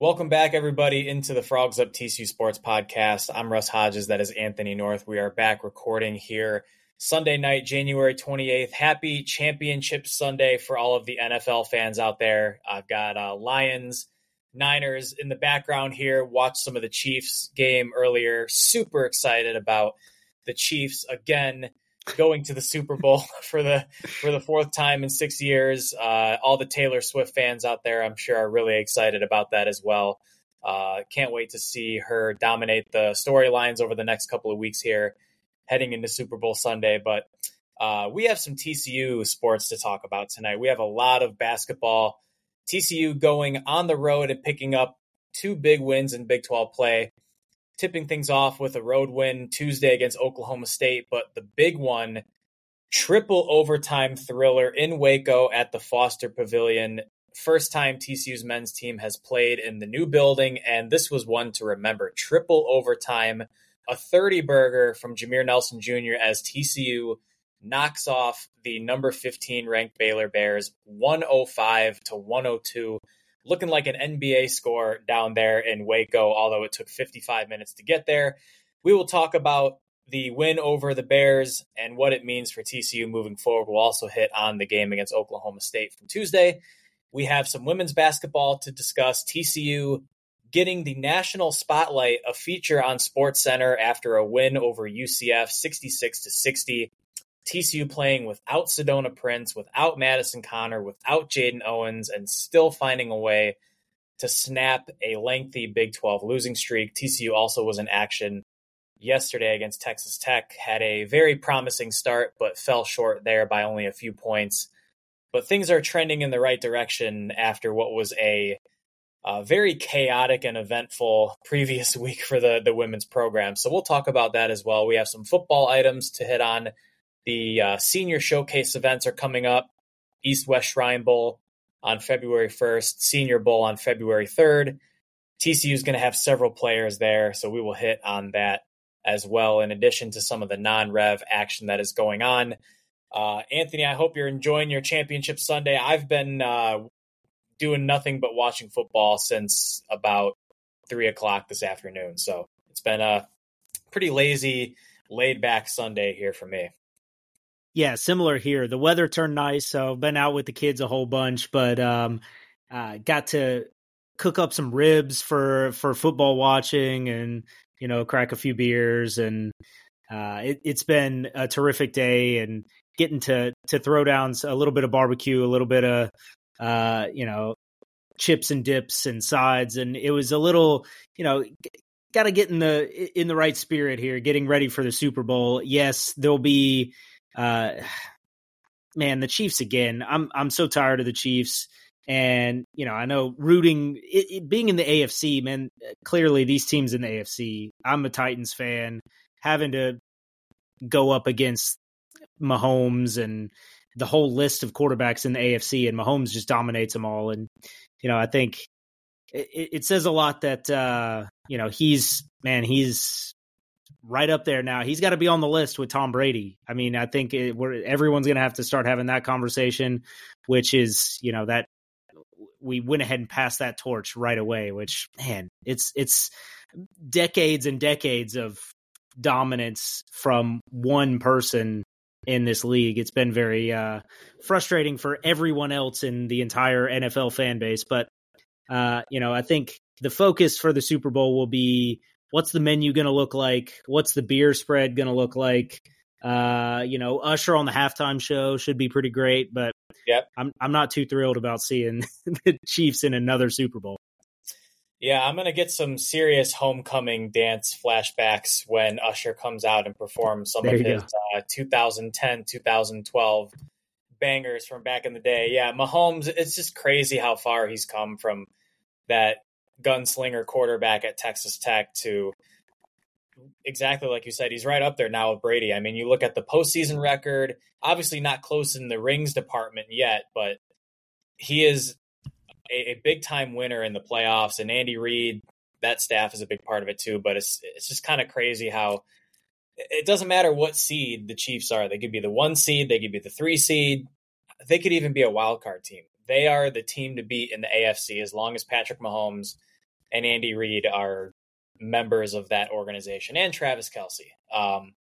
Welcome back, everybody, into the Frogs Up TCU Sports Podcast. I'm Russ Hodges. That is Anthony North. We are back recording here Sunday night, January 28th. Happy Championship Sunday for all of the NFL fans out there. I've got uh, Lions, Niners in the background here. Watched some of the Chiefs game earlier. Super excited about the Chiefs again going to the Super Bowl for the for the fourth time in six years. Uh, all the Taylor Swift fans out there, I'm sure, are really excited about that as well. Uh, can't wait to see her dominate the storylines over the next couple of weeks here, heading into Super Bowl Sunday. But uh, we have some TCU sports to talk about tonight. We have a lot of basketball. TCU going on the road and picking up two big wins in Big 12 play tipping things off with a road win Tuesday against Oklahoma State. But the big one, triple overtime thriller in Waco at the Foster Pavilion. First time TCU's men's team has played in the new building, and this was one to remember. Triple overtime, a 30 burger from Jameer Nelson Jr. as TCU knocks off the number 15 ranked Baylor Bears 105 to 102 looking like an NBA score down there in Waco, although it took 55 minutes to get there. We will talk about the win over the Bears and what it means for TCU moving forward. We'll also hit on the game against Oklahoma State from Tuesday. We have some women's basketball to discuss. TCU getting the national spotlight, a feature on Sports Center after a win over UCF 66 to 60. TCU playing without Sedona Prince, without Madison Connor, without Jaden Owens, and still finding a way to snap a lengthy Big 12 losing streak. TCU also was in action yesterday against Texas Tech, had a very promising start, but fell short there by only a few points. But things are trending in the right direction after what was a uh, very chaotic and eventful previous week for the, the women's program. So we'll talk about that as well. We have some football items to hit on the uh, senior showcase events are coming up East West Shrine Bowl on February 1st, Senior Bowl on February 3rd. TCU is going to have several players there, so we will hit on that as well, in addition to some of the non rev action that is going on. Uh, Anthony, I hope you're enjoying your championship Sunday. I've been uh, doing nothing but watching football since about three o'clock this afternoon. So it's been a pretty lazy, laid back Sunday here for me. Yeah, similar here. The weather turned nice, so I've been out with the kids a whole bunch, but um, uh, got to cook up some ribs for for football watching, and you know, crack a few beers, and uh, it, has been a terrific day, and getting to to throw down a little bit of barbecue, a little bit of uh, you know chips and dips and sides, and it was a little you know got to get in the in the right spirit here, getting ready for the Super Bowl. Yes, there'll be uh, man, the Chiefs again. I'm I'm so tired of the Chiefs. And you know, I know rooting, it, it, being in the AFC, man. Clearly, these teams in the AFC. I'm a Titans fan. Having to go up against Mahomes and the whole list of quarterbacks in the AFC, and Mahomes just dominates them all. And you know, I think it, it says a lot that uh, you know he's man, he's right up there now. He's got to be on the list with Tom Brady. I mean, I think it, everyone's going to have to start having that conversation, which is, you know, that we went ahead and passed that torch right away, which man, it's it's decades and decades of dominance from one person in this league. It's been very uh, frustrating for everyone else in the entire NFL fan base, but uh, you know, I think the focus for the Super Bowl will be what's the menu going to look like? What's the beer spread going to look like? Uh, you know, Usher on the halftime show should be pretty great, but yep. I'm I'm not too thrilled about seeing the Chiefs in another Super Bowl. Yeah, I'm gonna get some serious homecoming dance flashbacks when Usher comes out and performs some there of his uh, 2010, 2012 bangers from back in the day. Yeah, Mahomes, it's just crazy how far he's come from that gunslinger quarterback at Texas Tech to exactly like you said, he's right up there now with Brady. I mean, you look at the postseason record, obviously not close in the rings department yet, but he is a, a big time winner in the playoffs. And Andy Reid, that staff is a big part of it too. But it's it's just kind of crazy how it doesn't matter what seed the Chiefs are. They could be the one seed, they could be the three seed, they could even be a wild card team. They are the team to beat in the AFC as long as Patrick Mahomes and Andy Reid are members of that organization, and Travis Kelce. Um,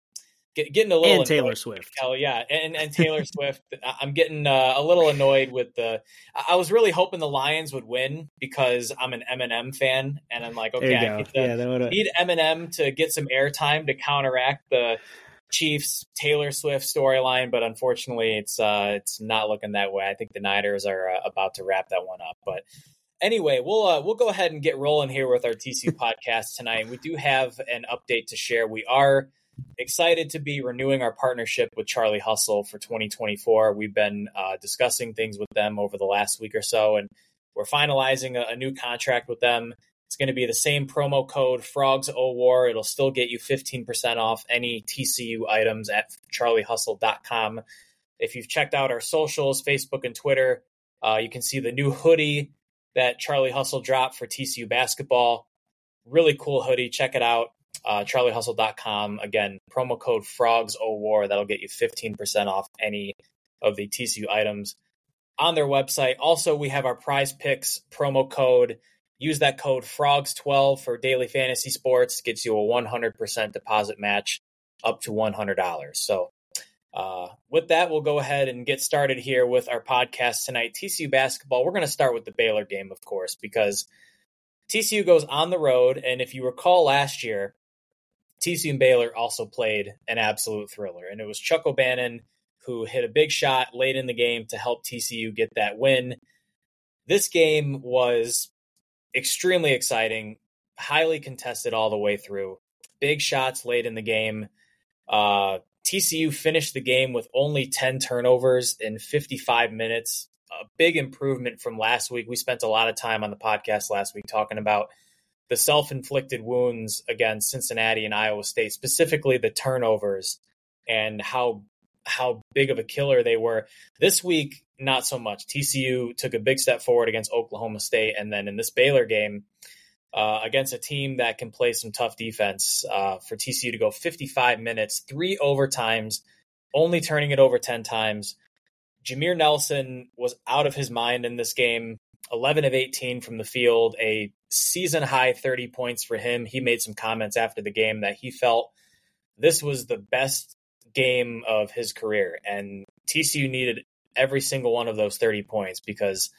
get, getting a little and Taylor Swift. Oh yeah, and and Taylor Swift. I'm getting uh, a little annoyed with the. I was really hoping the Lions would win because I'm an Eminem fan, and I'm like, okay, I need, to, yeah, need Eminem to get some airtime to counteract the Chiefs Taylor Swift storyline, but unfortunately, it's uh, it's not looking that way. I think the Niners are uh, about to wrap that one up, but anyway, we'll uh, we'll go ahead and get rolling here with our TCU podcast tonight. We do have an update to share. We are excited to be renewing our partnership with Charlie Hustle for 2024. We've been uh, discussing things with them over the last week or so, and we're finalizing a, a new contract with them. It's going to be the same promo code Frogs O War. It'll still get you 15% off any TCU items at charliehustle.com. If you've checked out our socials, Facebook and Twitter, uh, you can see the new hoodie that Charlie Hustle dropped for TCU basketball. Really cool hoodie. Check it out. Uh, charliehustle.com. Again, promo code Frogs War. That'll get you 15% off any of the TCU items on their website. Also, we have our prize picks promo code. Use that code FROGS12 for daily fantasy sports. Gets you a 100% deposit match up to $100. So uh, with that, we'll go ahead and get started here with our podcast tonight. TCU basketball. We're going to start with the Baylor game, of course, because TCU goes on the road. And if you recall last year, TCU and Baylor also played an absolute thriller. And it was Chuck O'Bannon who hit a big shot late in the game to help TCU get that win. This game was extremely exciting, highly contested all the way through. Big shots late in the game. Uh, TCU finished the game with only 10 turnovers in 55 minutes. A big improvement from last week. We spent a lot of time on the podcast last week talking about the self inflicted wounds against Cincinnati and Iowa State, specifically the turnovers and how how big of a killer they were. This week, not so much. TCU took a big step forward against Oklahoma State, and then in this Baylor game, uh, against a team that can play some tough defense uh, for TCU to go 55 minutes, three overtimes, only turning it over 10 times. Jameer Nelson was out of his mind in this game, 11 of 18 from the field, a season high 30 points for him. He made some comments after the game that he felt this was the best game of his career, and TCU needed every single one of those 30 points because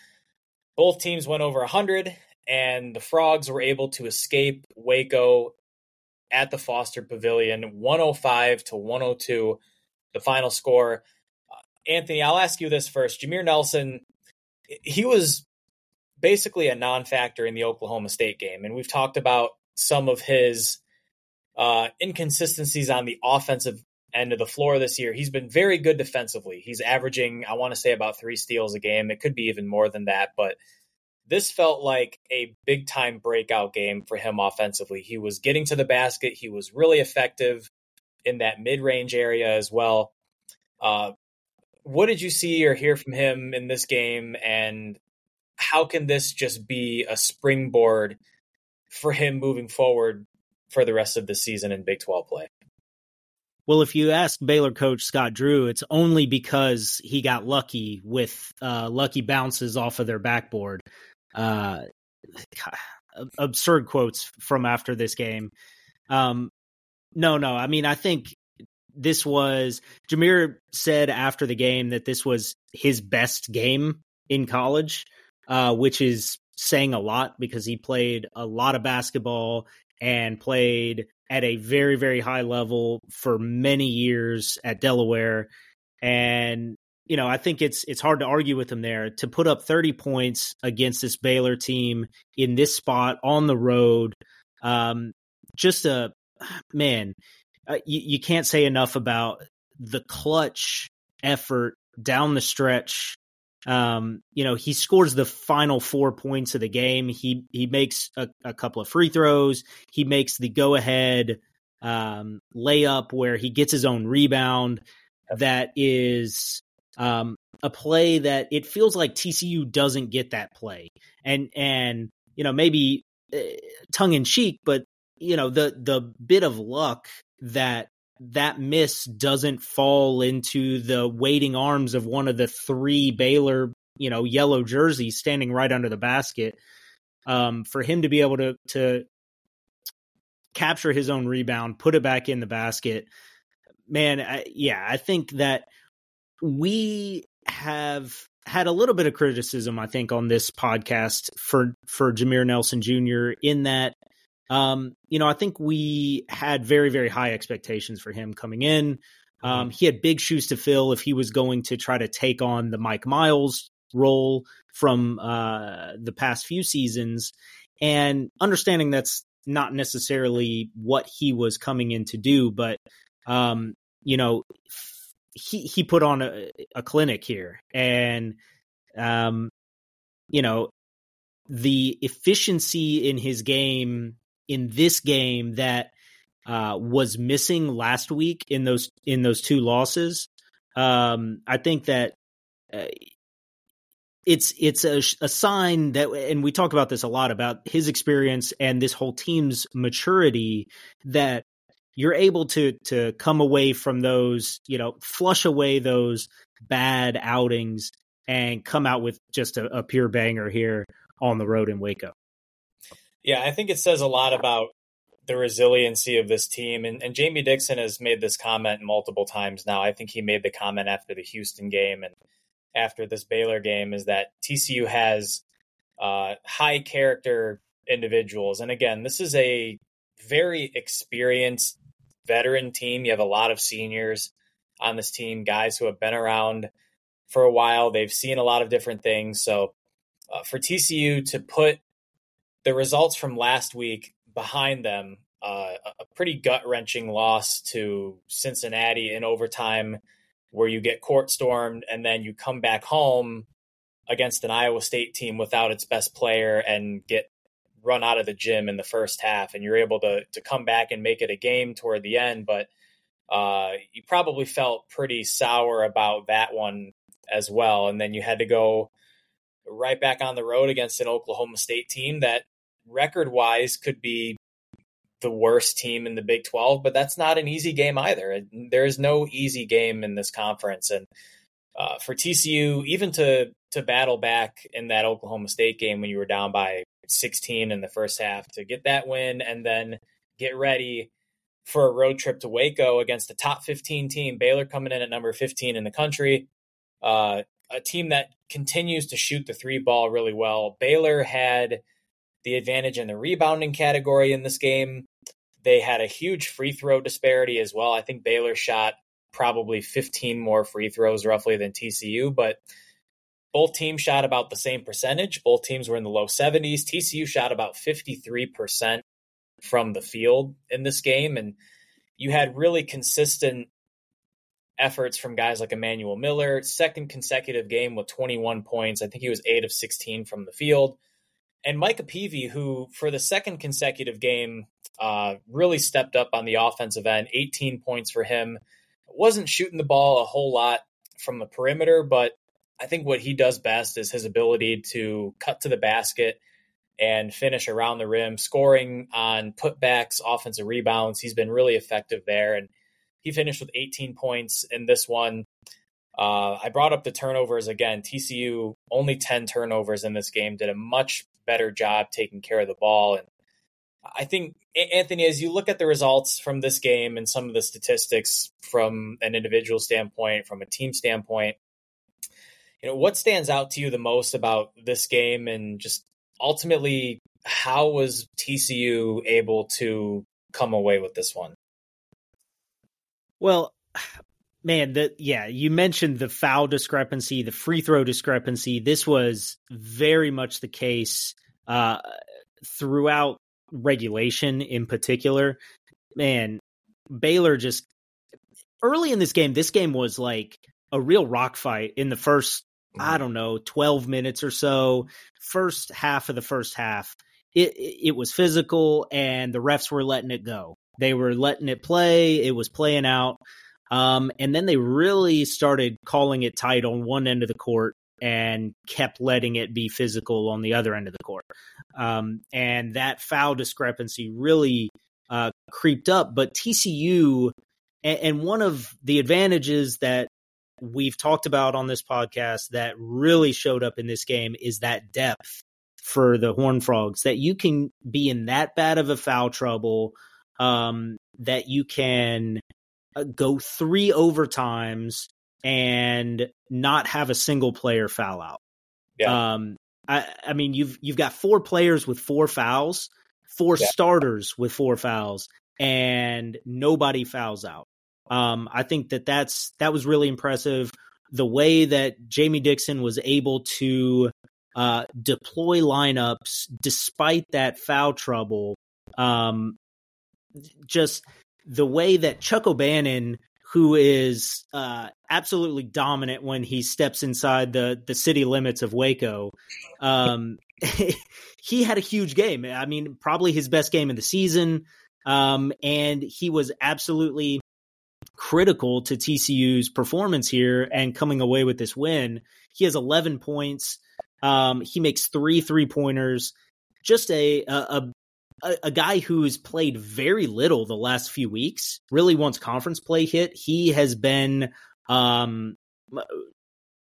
both teams went over 100 and the Frogs were able to escape Waco at the Foster Pavilion, 105 to 102, the final score. Uh, Anthony, I'll ask you this first. Jameer Nelson, he was basically a non factor in the Oklahoma State game. And we've talked about some of his uh, inconsistencies on the offensive end of the floor this year. He's been very good defensively. He's averaging, I want to say, about three steals a game. It could be even more than that, but this felt like a big time breakout game for him offensively. He was getting to the basket, he was really effective in that mid range area as well. Uh, what did you see or hear from him in this game, and how can this just be a springboard for him moving forward for the rest of the season in Big 12 play? Well, if you ask Baylor coach Scott Drew, it's only because he got lucky with uh, lucky bounces off of their backboard uh, absurd quotes from after this game. Um, no, no. I mean, I think this was Jameer said after the game that this was his best game in college, uh, which is saying a lot because he played a lot of basketball and played at a very, very high level for many years at Delaware. And you know, I think it's it's hard to argue with him there to put up 30 points against this Baylor team in this spot on the road. Um, just a man, uh, you, you can't say enough about the clutch effort down the stretch. Um, you know, he scores the final four points of the game. He he makes a, a couple of free throws. He makes the go ahead um, layup where he gets his own rebound. That is um, a play that it feels like TCU doesn't get that play, and and you know maybe uh, tongue in cheek, but you know the the bit of luck that that miss doesn't fall into the waiting arms of one of the three Baylor you know yellow jerseys standing right under the basket. um, for him to be able to to capture his own rebound, put it back in the basket, man, I, yeah, I think that we have had a little bit of criticism, I think, on this podcast for for Jameer Nelson Jr. in that, um, you know, I think we had very very high expectations for him coming in. Um, he had big shoes to fill if he was going to try to take on the Mike Miles role from uh, the past few seasons, and understanding that's not necessarily what he was coming in to do, but um, you know, he he put on a, a clinic here, and um, you know, the efficiency in his game in this game that uh, was missing last week in those in those two losses. Um, I think that uh, it's it's a, a sign that, and we talk about this a lot about his experience and this whole team's maturity that you're able to to come away from those, you know, flush away those bad outings and come out with just a, a pure banger here on the road in Waco. Yeah, I think it says a lot about the resiliency of this team. And, and, Jamie Dixon has made this comment multiple times now. I think he made the comment after the Houston game and after this Baylor game is that TCU has uh, high character individuals. And again, this is a very experienced veteran team. You have a lot of seniors on this team, guys who have been around for a while. They've seen a lot of different things. So uh, for TCU to put the results from last week behind them, uh, a pretty gut wrenching loss to Cincinnati in overtime where you get court stormed and then you come back home against an Iowa State team without its best player and get run out of the gym in the first half and you're able to to come back and make it a game toward the end but uh, you probably felt pretty sour about that one as well and then you had to go right back on the road against an Oklahoma State team that record wise could be the worst team in the Big 12, but that's not an easy game either. There is no easy game in this conference. And uh, for TCU, even to to battle back in that Oklahoma State game when you were down by 16 in the first half, to get that win and then get ready for a road trip to Waco against the top 15 team, Baylor coming in at number 15 in the country, uh, a team that continues to shoot the three ball really well. Baylor had the advantage in the rebounding category in this game. They had a huge free throw disparity as well. I think Baylor shot probably 15 more free throws roughly than TCU, but both teams shot about the same percentage. Both teams were in the low 70s. TCU shot about 53% from the field in this game. And you had really consistent efforts from guys like Emanuel Miller, second consecutive game with 21 points. I think he was 8 of 16 from the field and Micah Peavy, who for the second consecutive game uh, really stepped up on the offensive end, 18 points for him. Wasn't shooting the ball a whole lot from the perimeter, but I think what he does best is his ability to cut to the basket and finish around the rim, scoring on putbacks, offensive rebounds. He's been really effective there. And he finished with 18 points in this one. Uh, I brought up the turnovers again. TCU only 10 turnovers in this game, did a much better job taking care of the ball. And I think, Anthony, as you look at the results from this game and some of the statistics from an individual standpoint, from a team standpoint, you know, what stands out to you the most about this game and just ultimately how was TCU able to come away with this one? Well, man, that yeah, you mentioned the foul discrepancy, the free throw discrepancy. This was very much the case uh, throughout regulation, in particular. Man, Baylor just early in this game. This game was like a real rock fight in the first. I don't know, 12 minutes or so, first half of the first half. It, it was physical and the refs were letting it go. They were letting it play. It was playing out. Um, and then they really started calling it tight on one end of the court and kept letting it be physical on the other end of the court. Um, and that foul discrepancy really uh, creeped up. But TCU, and, and one of the advantages that we've talked about on this podcast that really showed up in this game is that depth for the Horn Frogs that you can be in that bad of a foul trouble, um, that you can uh, go three overtimes and not have a single player foul out. Yeah. Um, I, I mean, you've you've got four players with four fouls, four yeah. starters with four fouls, and nobody fouls out. Um, I think that that's that was really impressive. The way that Jamie Dixon was able to uh, deploy lineups despite that foul trouble, um, just the way that Chuck O'Bannon, who is uh, absolutely dominant when he steps inside the the city limits of Waco, um, he had a huge game. I mean, probably his best game in the season. Um, and he was absolutely critical to TCU's performance here and coming away with this win. He has 11 points. Um, he makes three three pointers. Just a, a, a a guy who's played very little the last few weeks. Really, once conference play hit, he has been, um,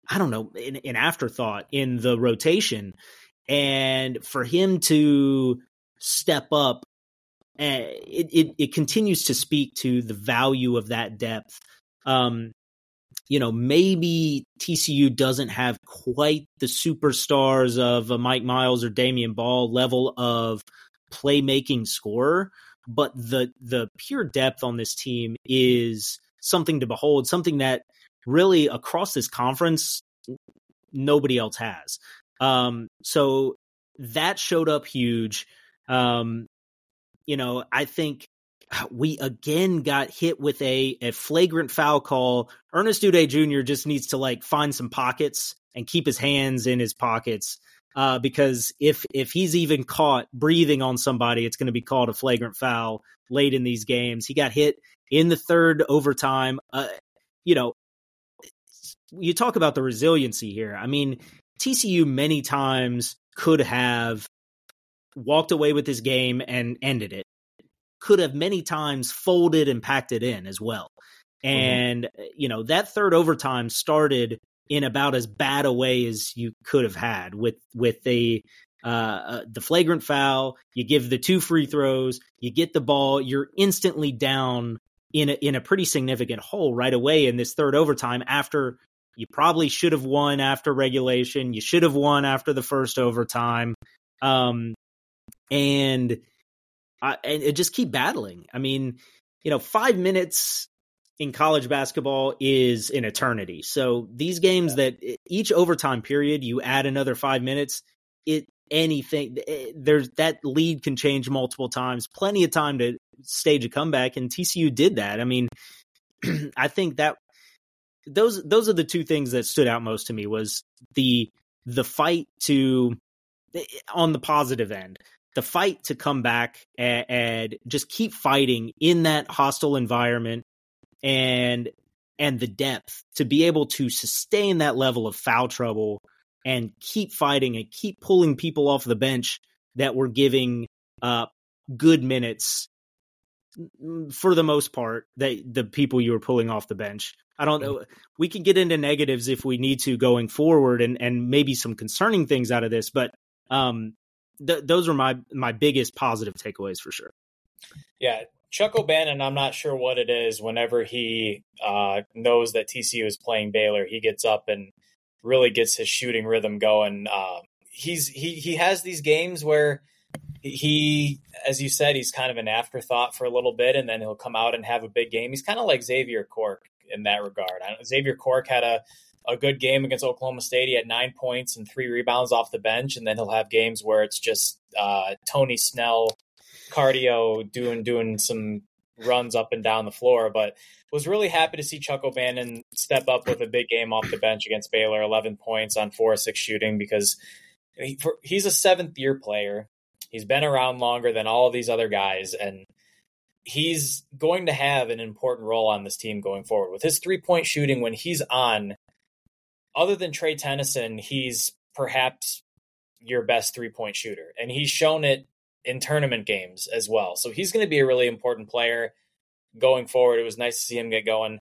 I don't know, an, an afterthought in the rotation. And for him to step up Eh, it, it, it continues to speak to the value of that depth. Um, you know, maybe TCU doesn't have quite the superstars of a Mike Miles or Damion Baugh level of playmaking scorer, but the the pure depth on this team is something to behold, something that really across this conference nobody else has. Um, so that showed up huge. Um, you know, I think we again got hit with a, a flagrant foul call. Ernest Udeh Jr. just needs to like find some pockets and keep his hands in his pockets. Uh, because if if he's even caught breathing on somebody, it's going to be called a flagrant foul late in these games. He got hit in the third overtime. Uh, you know, you talk about the resiliency here. I mean, TCU many times could have walked away with his game and ended it. Could have many times folded and packed it in as well. Mm-hmm. And, mm-hmm. you know, that third overtime started in about as bad a way as you could have had with, with the, uh, uh, the flagrant foul. You give the two free throws, you get the ball, you're instantly down in a, in a pretty significant hole right away in this third overtime after you probably should have won after regulation. You should have won after the first overtime. Um, and and just keep battling. I mean, you know, five minutes in college basketball is an eternity. So these games yeah. that each overtime period you add another five minutes, it anything eh, there's that lead can change multiple times. Plenty of time to stage a comeback, and TCU did that. I mean, I think that those those are the two things that stood out most to me was the the fight to eh, on the positive end the fight to come back and, and just keep fighting in that hostile environment and and the depth to be able to sustain that level of foul trouble and keep fighting and keep pulling people off the bench that were giving uh, good minutes for the most part that the people you were pulling off the bench. I don't know we can get into negatives if we need to going forward and and maybe some concerning things out of this but um th- those are my my biggest positive takeaways for sure. Yeah, Chuck O'Bannon, I'm not sure what it is. Whenever he uh, knows that TCU is playing Baylor, he gets up and really gets his shooting rhythm going. Uh, he's he he has these games where he, as you said, he's kind of an afterthought for a little bit, and then he'll come out and have a big game. He's kind of like Xavier Cork in that regard. Xavier Cork had a a good game against Oklahoma State. He had nine points and three rebounds off the bench, and then he'll have games where it's just uh, Tony Snell cardio doing doing some runs up and down the floor. But was really happy to see Chuck O'Bannon step up with a big game off the bench against Baylor, eleven points on four or six shooting because he, for, he's a seventh year player. He's been around longer than all of these other guys, and he's going to have an important role on this team going forward. With his three point shooting, when he's on, other than Trey Tennyson, he's perhaps your best three point shooter. And he's shown it in tournament games as well. So he's going to be a really important player going forward. It was nice to see him get going.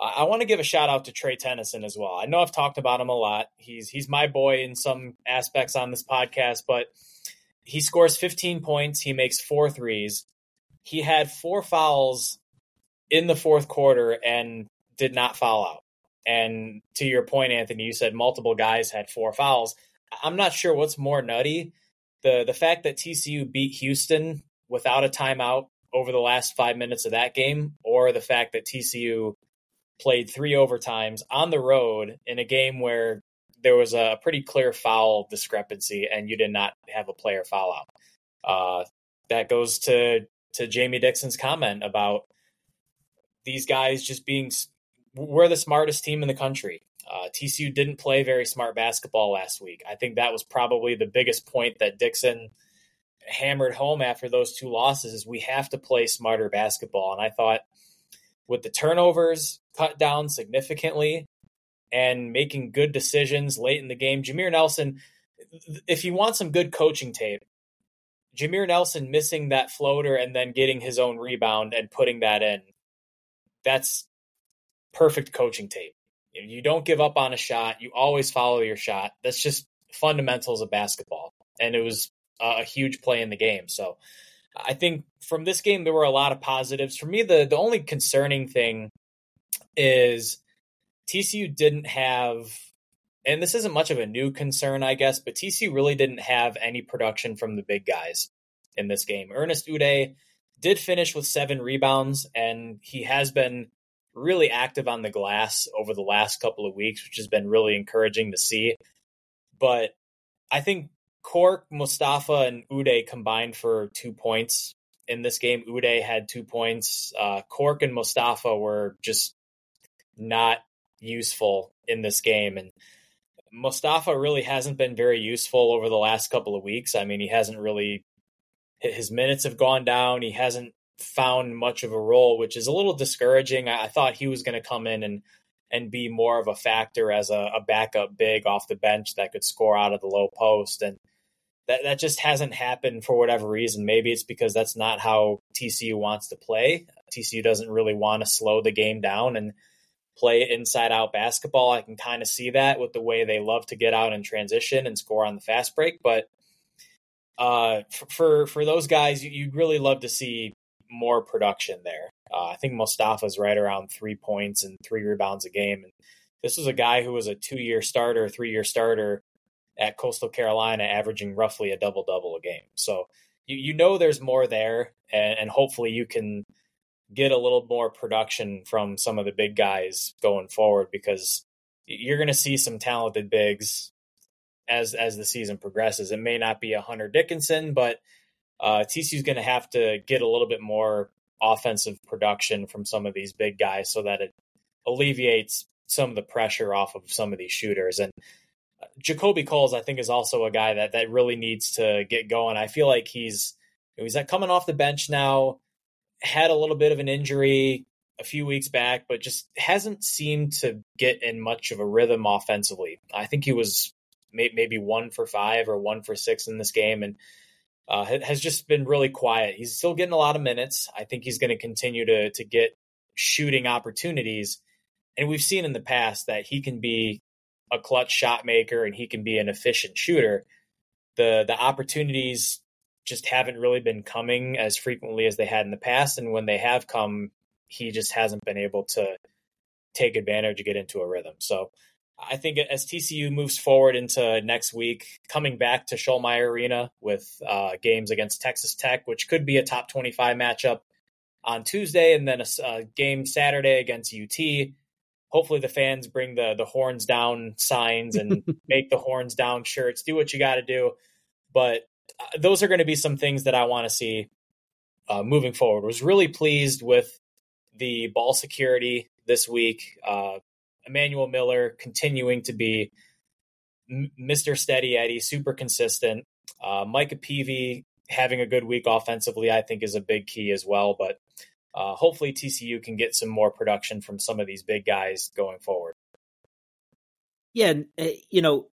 I want to give a shout out to Trey Tennyson as well. I know I've talked about him a lot. He's he's my boy in some aspects on this podcast, but he scores 15 points. He makes four threes. He had four fouls in the fourth quarter and did not foul out. And to your point, Anthony, you said multiple guys had four fouls. I'm not sure what's more nutty. The the fact that TCU beat Houston without a timeout over the last five minutes of that game, or the fact that TCU played three overtimes on the road in a game where there was a pretty clear foul discrepancy and you did not have a player foul out. Uh, that goes to to Jamie Dixon's comment about these guys just being we're the smartest team in the country. Uh, TCU didn't play very smart basketball last week. I think that was probably the biggest point that Dixon hammered home after those two losses is we have to play smarter basketball. And I thought with the turnovers cut down significantly and making good decisions late in the game, Jameer Nelson, if you want some good coaching tape, Jameer Nelson missing that floater and then getting his own rebound and putting that in, that's perfect coaching tape. You don't give up on a shot. You always follow your shot. That's just fundamentals of basketball. And it was a huge play in the game. So I think from this game, there were a lot of positives. For me, the, the only concerning thing is TCU didn't have, and this isn't much of a new concern, I guess, but TCU really didn't have any production from the big guys in this game. Ernest Udeh did finish with seven rebounds, and he has been really active on the glass over the last couple of weeks, which has been really encouraging to see. But I think Cork, Mostafa, and Udeh combined for two points in this game. Udeh had two points. Uh, Cork and Mostafa were just not useful in this game. And Mostafa really hasn't been very useful over the last couple of weeks. I mean, he hasn't really, his minutes have gone down. He hasn't found much of a role, which is a little discouraging. I, thought he was going to come in and and be more of a factor as a, a, backup big off the bench that could score out of the low post, and that that just hasn't happened for whatever reason. Maybe it's because that's not how TCU wants to play. TCU doesn't really want to slow the game down and play inside out basketball. I can kind of see that with the way they love to get out and transition and score on the fast break, but uh, for for those guys, you'd really love to see more production there. Uh, I think Mostafa's right around three points and three rebounds a game. And this was a guy who was a two year starter, three year starter at Coastal Carolina, averaging roughly a double double a game. So you, you know there's more there, and, and hopefully you can get a little more production from some of the big guys going forward because you're going to see some talented bigs as as the season progresses. It may not be a Hunter Dickinson, but uh, is going to have to get a little bit more offensive production from some of these big guys so that it alleviates some of the pressure off of some of these shooters. And Jacoby JaKobe Coles, I think, is also a guy that that really needs to get going. I feel like he's he's coming off the bench now, had a little bit of an injury a few weeks back, but just hasn't seemed to get in much of a rhythm offensively. I think he was maybe one for five or one for six in this game, and uh, has just been really quiet. He's still getting a lot of minutes. I think he's going to continue to to get shooting opportunities, and we've seen in the past that he can be a clutch shot maker and he can be an efficient shooter. The the opportunities just haven't really been coming as frequently as they had in the past, and when they have come, he just hasn't been able to take advantage to get into a rhythm. So I think as TCU moves forward into next week, coming back to Schollmaier Arena with uh, games against Texas Tech, which could be a top 25 matchup on Tuesday, and then a, a, game Saturday against UT. Hopefully, the fans bring the the horns down signs and make the horns down shirts. Do what you got to do, but uh, those are going to be some things that I want to see uh, moving forward. Was really pleased with the ball security this week. Uh, Emanuel Miller continuing to be Mr. Steady Eddie, super consistent. Uh, Micah Peavy having a good week offensively, I think, is a big key as well. But uh, hopefully, TCU can get some more production from some of these big guys going forward. Yeah, eh, you know,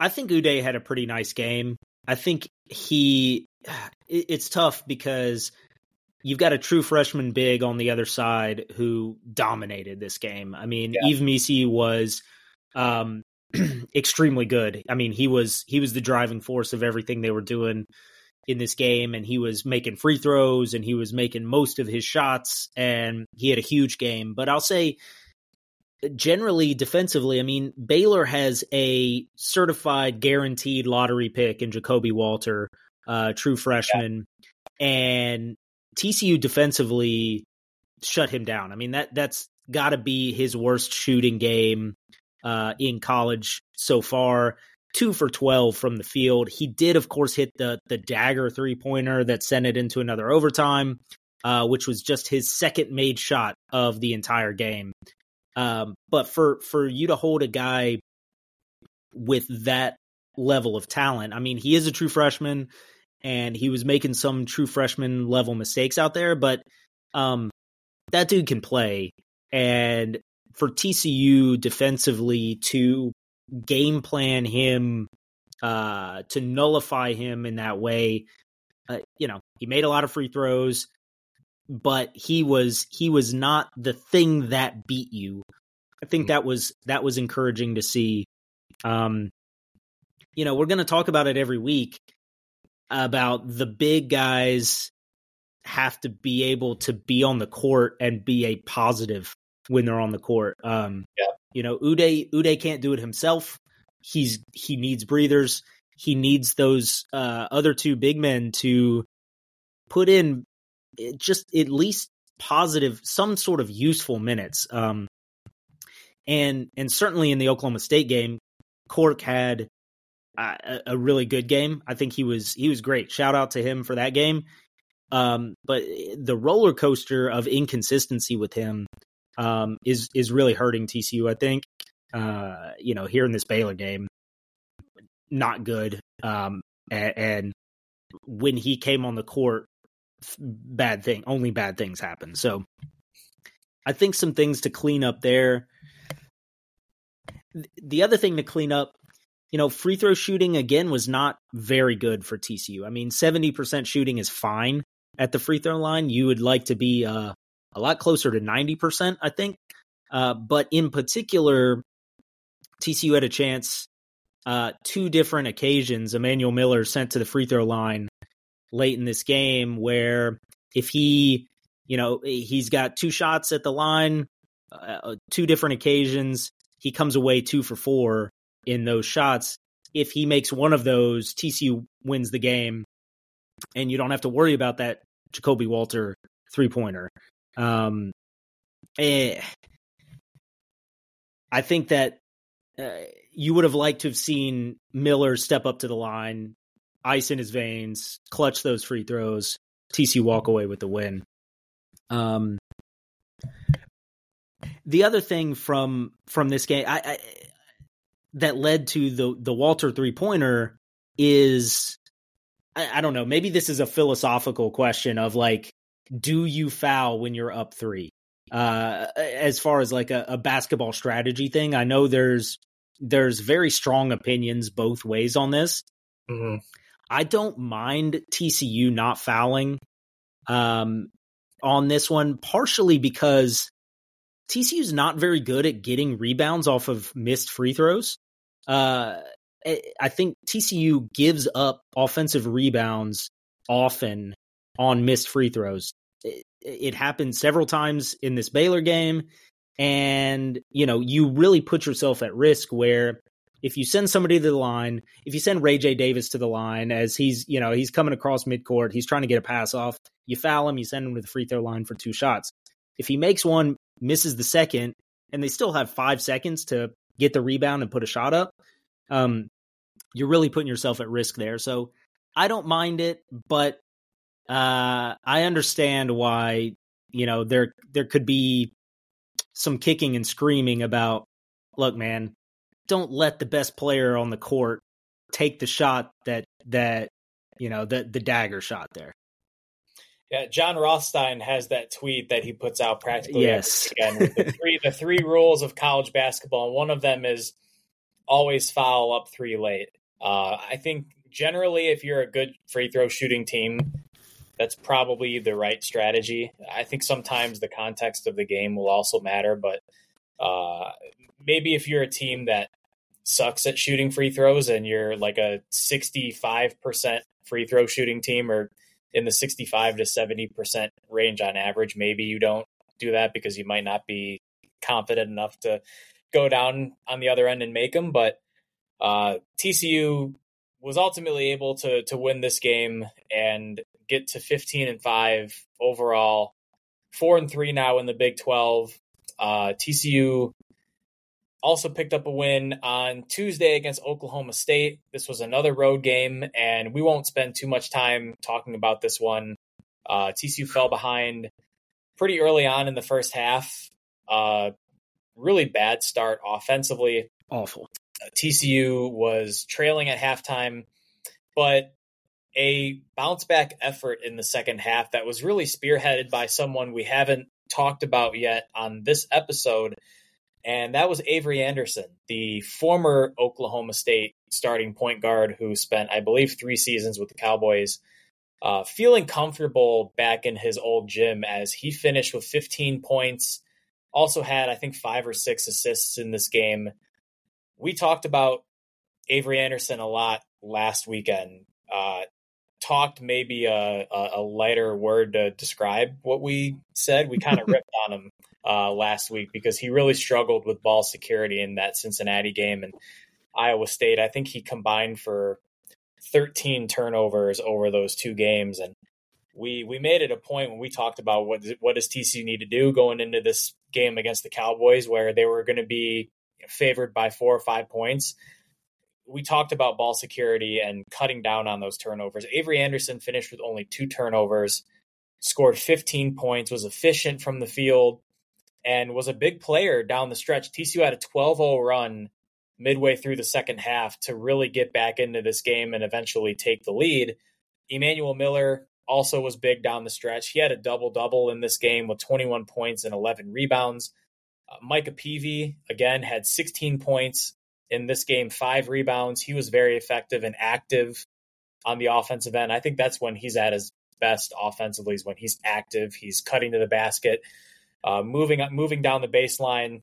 I think Udeh had a pretty nice game. I think he. It's tough because you've got a true freshman big on the other side who dominated this game. I mean, yeah. Yves Missi was um, extremely good. I mean, he was he was the driving force of everything they were doing in this game, and he was making free throws and he was making most of his shots, and he had a huge game. But I'll say, generally defensively, I mean, Baylor has a certified, guaranteed lottery pick in Ja'Kobe Walter, uh, true freshman, yeah. and TCU defensively shut him down. I mean that that's got to be his worst shooting game uh, in college so far. Two for twelve from the field. He did, of course, hit the the dagger three pointer that sent it into another overtime, uh, which was just his second made shot of the entire game. Um, but for for you to hold a guy with that level of talent, I mean, he is a true freshman and he was making some true freshman level mistakes out there, but um, that dude can play. And for TCU defensively to game plan him, uh, to nullify him in that way, uh, you know, he made a lot of free throws, but he was he was not the thing that beat you. I think mm. that was that was encouraging to see. Um, you know, we're going to talk about it every week about the big guys have to be able to be on the court and be a positive when they're on the court. Um, yeah. You know, Udeh Udeh can't do it himself. He's he needs breathers. He needs those uh, other two big men to put in eh, just at least positive, some sort of useful minutes. Um, and and certainly in the Oklahoma State game, Cork had a, really good game. I think he was he was great. Shout out to him for that game. Um, but the roller coaster of inconsistency with him um, is is really hurting TCU. I think. Uh, you know, here in this Baylor game, not good. Um, and, and when he came on the court, bad thing. Only bad things happen. So, I think some things to clean up there. The other thing to clean up you know, free throw shooting again was not very good for TCU. I mean, 70% shooting is fine at the free throw line. You would like to be uh, a lot closer to 90%, I think. Uh, but in particular, TCU had a chance uh, two different occasions. Emanuel Miller sent to the free throw line late in this game where if he, you know, he's got two shots at the line, uh, two different occasions, he comes away two for four in those shots. If he makes one of those, TCU wins the game, and you don't have to worry about that Ja'Kobe Walter three pointer. Um, eh, I think that uh, you would have liked to have seen Miller step up to the line, ice in his veins, clutch those free throws, TCU walk away with the win. Um, the other thing from from this game, I, I that led to the the Walter three pointer is I, I, don't know. Maybe this is a philosophical question of like, do you foul when you're up three? Uh, as far as like a, a basketball strategy thing, I know there's there's very strong opinions both ways on this. Mm-hmm. I don't mind TCU not fouling um, on this one, partially because TCU's not very good at getting rebounds off of missed free throws. Uh, I think TCU gives up offensive rebounds often on missed free throws. It, it happened several times in this Baylor game. And, you know, you really put yourself at risk where if you send somebody to the line, if you send RayJ Dennis to the line as he's, you know, he's coming across midcourt, he's trying to get a pass off, you foul him, you send him to the free throw line for two shots. If he makes one, misses the second, and they still have five seconds to get the rebound and put a shot up, um, you're really putting yourself at risk there. So I don't mind it, but uh, I understand why you know there there could be some kicking and screaming about. Look, man, don't let the best player on the court take the shot that that you know the the dagger shot there. Yeah, Jon Rothstein has that tweet that he puts out practically yes. again the three the three rules of college basketball, and one of them is always foul up three late. Uh, I think generally, if you're a good free throw shooting team, that's probably the right strategy. I think sometimes the context of the game will also matter, but uh, maybe if you're a team that sucks at shooting free throws and you're like a 65% free throw shooting team or in the 65 to 70% range on average, maybe you don't do that because you might not be confident enough to go down on the other end and make them. But uh, TCU was ultimately able to to win this game and get to 15 and 5 overall, 4 and 3 now in the Big 12. Uh, TCU also picked up a win on Tuesday against Oklahoma State. This was another road game, and we won't spend too much time talking about this one. Uh, TCU fell behind pretty early on in the first half. Uh, really bad start offensively. Awful. TCU was trailing at halftime, but a bounce back effort in the second half that was really spearheaded by someone we haven't talked about yet on this episode, and that was Avery Anderson, the former Oklahoma State starting point guard who spent, I believe, three seasons with the Cowboys. Uh, feeling comfortable back in his old gym as he finished with 15 points. Also had, I think, five or six assists in this game we talked about Avery Anderson a lot last weekend. Uh, talked maybe a, a, lighter word to describe what we said. We kind of ripped on him uh, last week because he really struggled with ball security in that Cincinnati game and Iowa State. I think he combined for 13 turnovers over those two games, and we we made it a point when we talked about what what does TCU need to do going into this game against the Cowboys, where they were going to be favored by four or five points. We talked about ball security and cutting down on those turnovers. Avery Anderson finished with only two turnovers, scored 15 points, was efficient from the field, and was a big player down the stretch. TCU had a 12 0 run midway through the second half to really get back into this game and eventually take the lead. Emanuel Miller also was big down the stretch. He had a double double in this game with 21 points and 11 rebounds. Uh, Micah Peavy, again, had 16 points in this game, five rebounds. He was very effective and active on the offensive end. I think that's when he's at his best offensively, is when he's active. He's cutting to the basket, uh, moving up, moving down the baseline,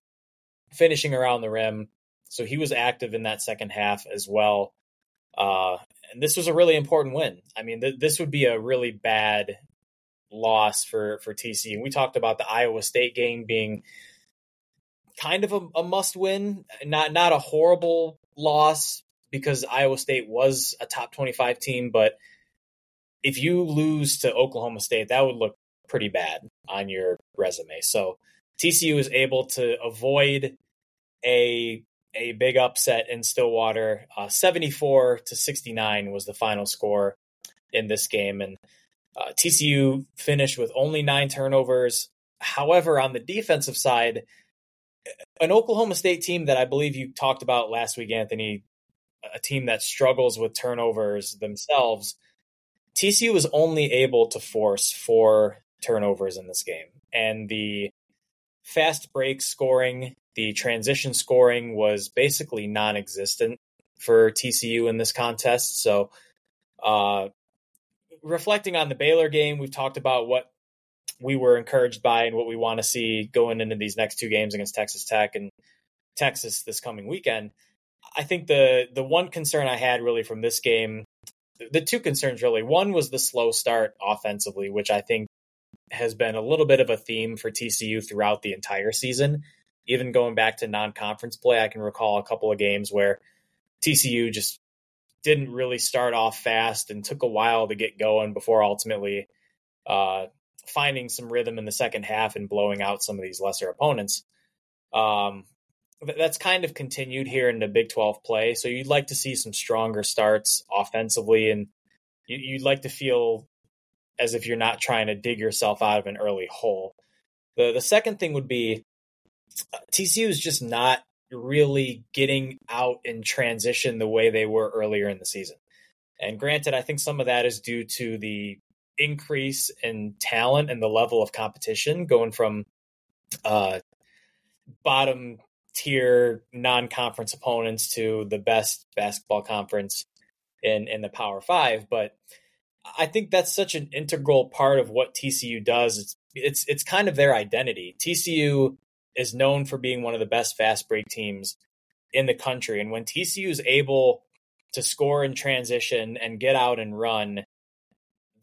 finishing around the rim. So he was active in that second half as well. Uh, and this was a really important win. I mean, th- this would be a really bad loss for for TC. And we talked about the Iowa State game being kind of a, a must win, not not a horrible loss because Iowa State was a top 25 team, but if you lose to Oklahoma State, that would look pretty bad on your resume. So TCU is able to avoid a a big upset in Stillwater. Uh, 74 to 69 was the final score in this game, and uh, TCU finished with only nine turnovers. However, on the defensive side, an Oklahoma State team that I believe you talked about last week, Anthony, a team that struggles with turnovers themselves. TCU was only able to force four turnovers in this game, and the fast break scoring, the transition scoring was basically non-existent for TCU in this contest. So, uh, reflecting on the Baylor game, we've talked about what we were encouraged by and what we want to see going into these next two games against Texas Tech and Texas this coming weekend. I think the the one concern I had really from this game, the two concerns really, one was the slow start offensively, which I think has been a little bit of a theme for TCU throughout the entire season. Even going back to non-conference play, I can recall a couple of games where TCU just didn't really start off fast and took a while to get going before ultimately uh, finding some rhythm in the second half and blowing out some of these lesser opponents. Um, that's kind of continued here in the Big 12 play. So you'd like to see some stronger starts offensively, and you'd like to feel as if you're not trying to dig yourself out of an early hole. The the second thing would be TCU is just not really getting out in transition the way they were earlier in the season. And granted, I think some of that is due to the increase in talent and the level of competition going from uh, bottom tier non-conference opponents to the best basketball conference in in the Power Five. But I think that's such an integral part of what TCU does. It's it's it's kind of their identity. TCU is known for being one of the best fast break teams in the country, and when TCU is able to score in transition and get out and run,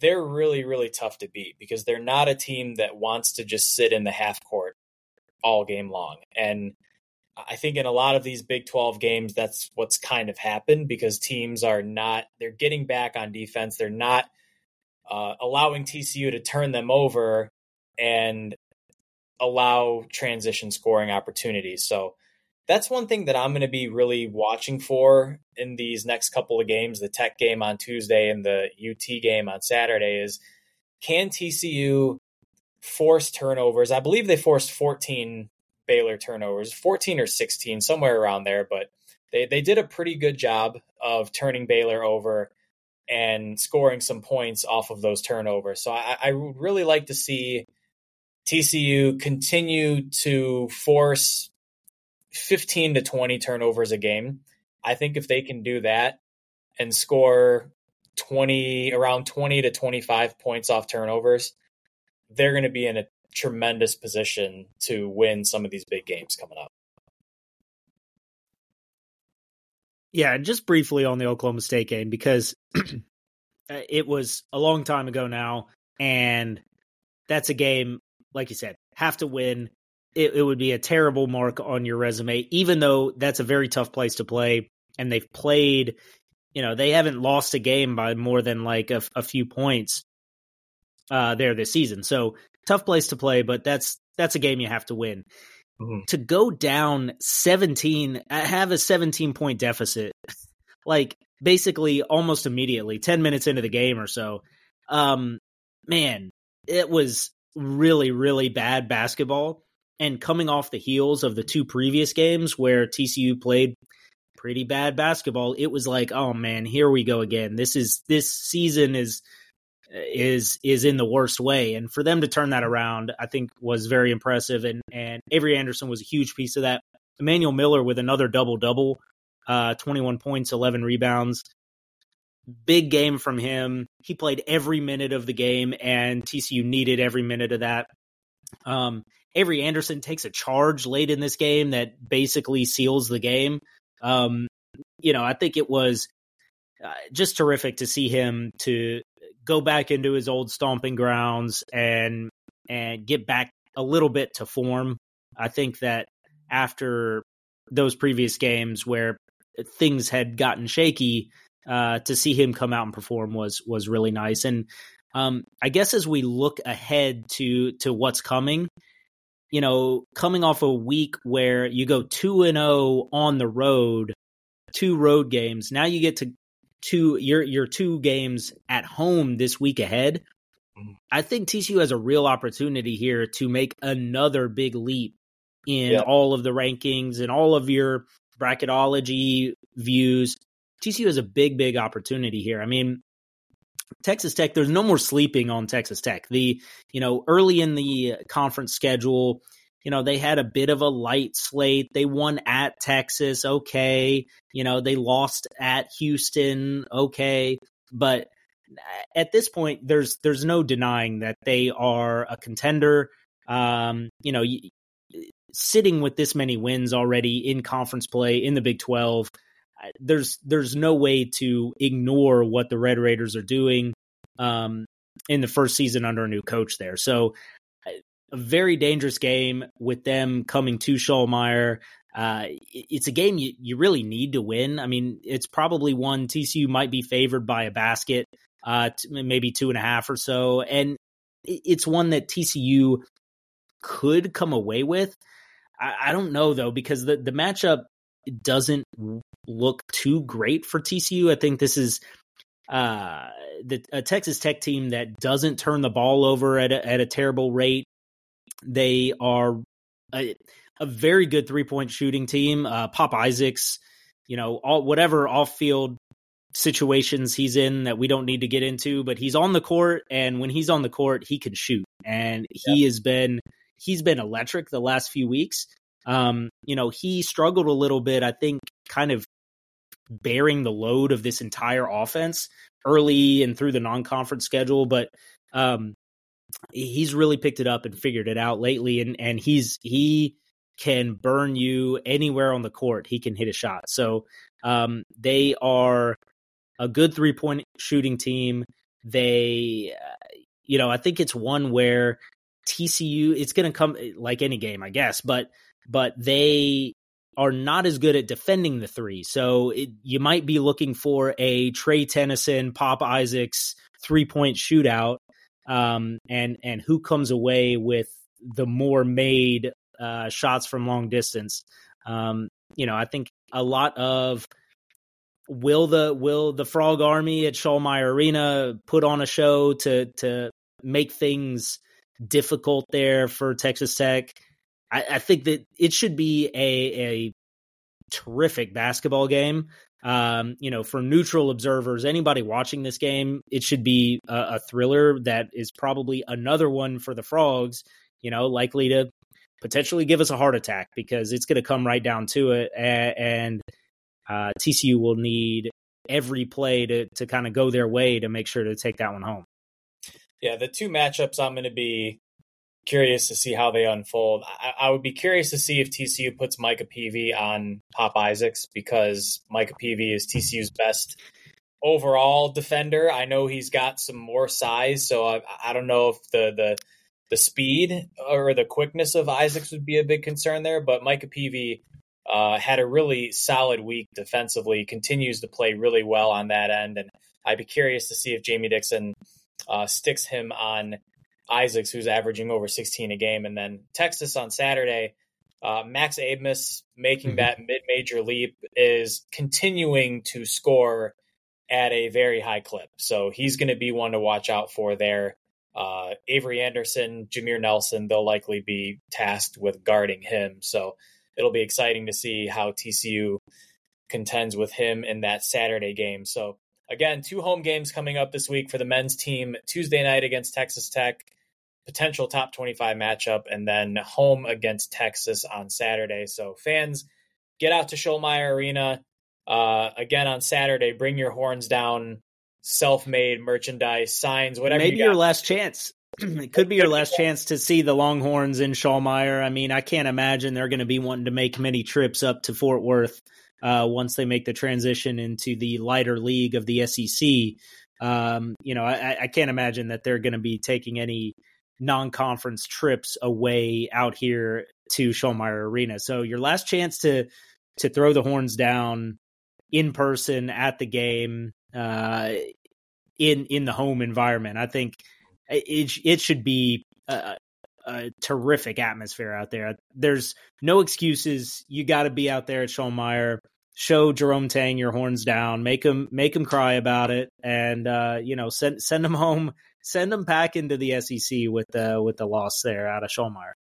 they're really really tough to beat because they're not a team that wants to just sit in the half court all game long. And I think in a lot of these Big 12 games, that's what's kind of happened because teams are not, they're getting back on defense. They're not uh, allowing TCU to turn them over and allow transition scoring opportunities. So that's one thing that I'm going to be really watching for in these next couple of games the Tech game on Tuesday and the UT game on Saturday is can TCU force turnovers? I believe they forced 14 Baylor turnovers, 14 or 16, somewhere around there, but they, they did a pretty good job of turning Baylor over and scoring some points off of those turnovers. So I, I would really like to see TCU continue to force 15 to 20 turnovers a game. I think if they can do that and score 20 around 20 to 25 points off turnovers, they're going to be in a tremendous position to win some of these big games coming up. Yeah, and just briefly on the Oklahoma State game because it was a long time ago now, and that's a game, like you said, have to win. It, it would be a terrible mark on your resume, even though that's a very tough place to play, and they've played. You know, they haven't lost a game by more than like a, a few points uh, there this season. So tough place to play, but that's that's a game you have to win. Mm-hmm. To go down 17, uh, have a 17 point deficit, like basically almost immediately, 10 minutes into the game or so. Um, man, it was really, really bad basketball. And coming off the heels of the two previous games where TCU played pretty bad basketball, it was like, oh man, here we go again. This is this season is is is in the worst way. And for them to turn that around, I think was very impressive. And and Avery Anderson was a huge piece of that. emanuel Miller with another double double, uh, 21 points, 11 rebounds. Big game from him. He played every minute of the game, and TCU needed every minute of that. Um, Avery Anderson takes a charge late in this game that basically seals the game. Um, you know, I think it was uh, just terrific to see him to go back into his old stomping grounds and and get back a little bit to form. I think that after those previous games where things had gotten shaky, uh, to see him come out and perform was was really nice. And um, I guess as we look ahead to to what's coming, you know, coming off a week where you go two and zero oh on the road, two road games, now you get to two your your two games at home this week ahead, mm-hmm. I think TCU has a real opportunity here to make another big leap in all of the rankings and all of your bracketology views. TCU has a big, big opportunity here. I mean, Texas Tech, there's no more sleeping on Texas Tech. The, you know, early in the conference schedule, you know, they had a bit of a light slate. They won at Texas, okay. You know, they lost at Houston, okay. But at this point, there's there's no denying that they are a contender. Um, you know, sitting with this many wins already in conference play in the Big Twelve, there's there's no way to ignore what the Red Raiders are doing um, in the first season under a new coach there. So a very dangerous game with them coming to Schollmaier. Uh, it's a game you, you really need to win. I mean, it's probably one TCU might be favored by a basket, uh, maybe two and a half or so. And it's one that TCU could come away with. I, I don't know though, because the, the matchup doesn't look too great for TCU. I think this is uh, the a Texas Tech team that doesn't turn the ball over at a, at a terrible rate. They are a, a very good three point shooting team. Uh, Pop Isaacs, you know, all whatever off field situations he's in that we don't need to get into, but he's on the court, and when he's on the court, he can shoot, and he has been he's been electric the last few weeks. Um, you know, he struggled a little bit, I think, kind of bearing the load of this entire offense early and through the non-conference schedule, but um, he's really picked it up and figured it out lately, and and he's he can burn you anywhere on the court. He can hit a shot. So um, they are a good three point shooting team. They, uh, you know, I think it's one where TCU. It's going to come like any game, I guess, but but they are not as good at defending the three. So it, you might be looking for a Trey Tennyson, Pop Isaacs three point shootout, um, and and who comes away with the more made uh, shots from long distance. Um, you know, I think a lot of will the will the Frog Army at Schollmaier Arena put on a show to to make things difficult there for Texas Tech. I, I think that it should be a a terrific basketball game. Um, you know, for neutral observers, anybody watching this game, it should be a, a thriller that is probably another one for the Frogs. You know, likely to potentially give us a heart attack because it's going to come right down to it. And, uh, TCU will need every play to, to kind of go their way to make sure to take that one home. Yeah, the two matchups I'm going to be curious to see how they unfold. I, I, would be curious to see if TCU puts Micah Peavy on Pop Isaacs because Micah Peavy is TCU's best overall defender. I know he's got some more size, so I, I don't know if the the the speed or the quickness of Isaacs would be a big concern there. But Micah Peavy uh, had a really solid week defensively, continues to play really well on that end. And I'd be curious to see if Jamie Dixon uh, sticks him on Isaacs, who's averaging over 16 a game. And then Texas on Saturday, uh, Max Abmas making mm-hmm. that mid major leap is continuing to score at a very high clip. So he's going to be one to watch out for there uh, Avery Anderson, Jameer Nelson, they'll likely be tasked with guarding him. So it'll be exciting to see how TCU contends with him in that Saturday game. So again, two home games coming up this week for the men's team Tuesday night against Texas Tech, potential top 25 matchup, and then home against Texas on Saturday. So fans, get out to Schollmaier Arena. Uh, again on Saturday, bring your horns down self-made merchandise, signs, whatever. Maybe you your last chance. it could be your last chance to see the Longhorns in Schollmaier. I mean, I can't imagine they're going to be wanting to make many trips up to Fort Worth uh, once they make the transition into the lighter league of the SEC. Um, you know, I, I can't imagine that they're going to be taking any non-conference trips away out here to Schollmaier Arena. So your last chance to to throw the horns down in person at the game uh, in in the home environment. I think it it should be a, a terrific atmosphere out there. There's no excuses. You got to be out there at Schollmaier. Show Jerome Tang your horns down. Make him make him cry about it, and uh, you know send send him home. Send them back into the SEC with the with the loss there out of Schollmaier.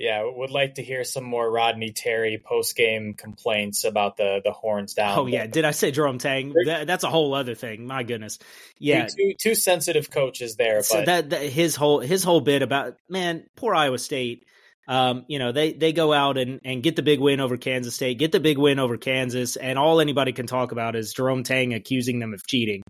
Yeah, would like to hear some more Rodney Terry post game complaints about the the horns down. Oh yeah, did I say Jerome Tang? That, that's a whole other thing. My goodness, yeah, two, two sensitive coaches there. So that, that, his whole his whole bit about man, poor Iowa State. Um, you know, they they go out and and get the big win over Kansas State, get the big win over Kansas, and all anybody can talk about is Jerome Tang accusing them of cheating.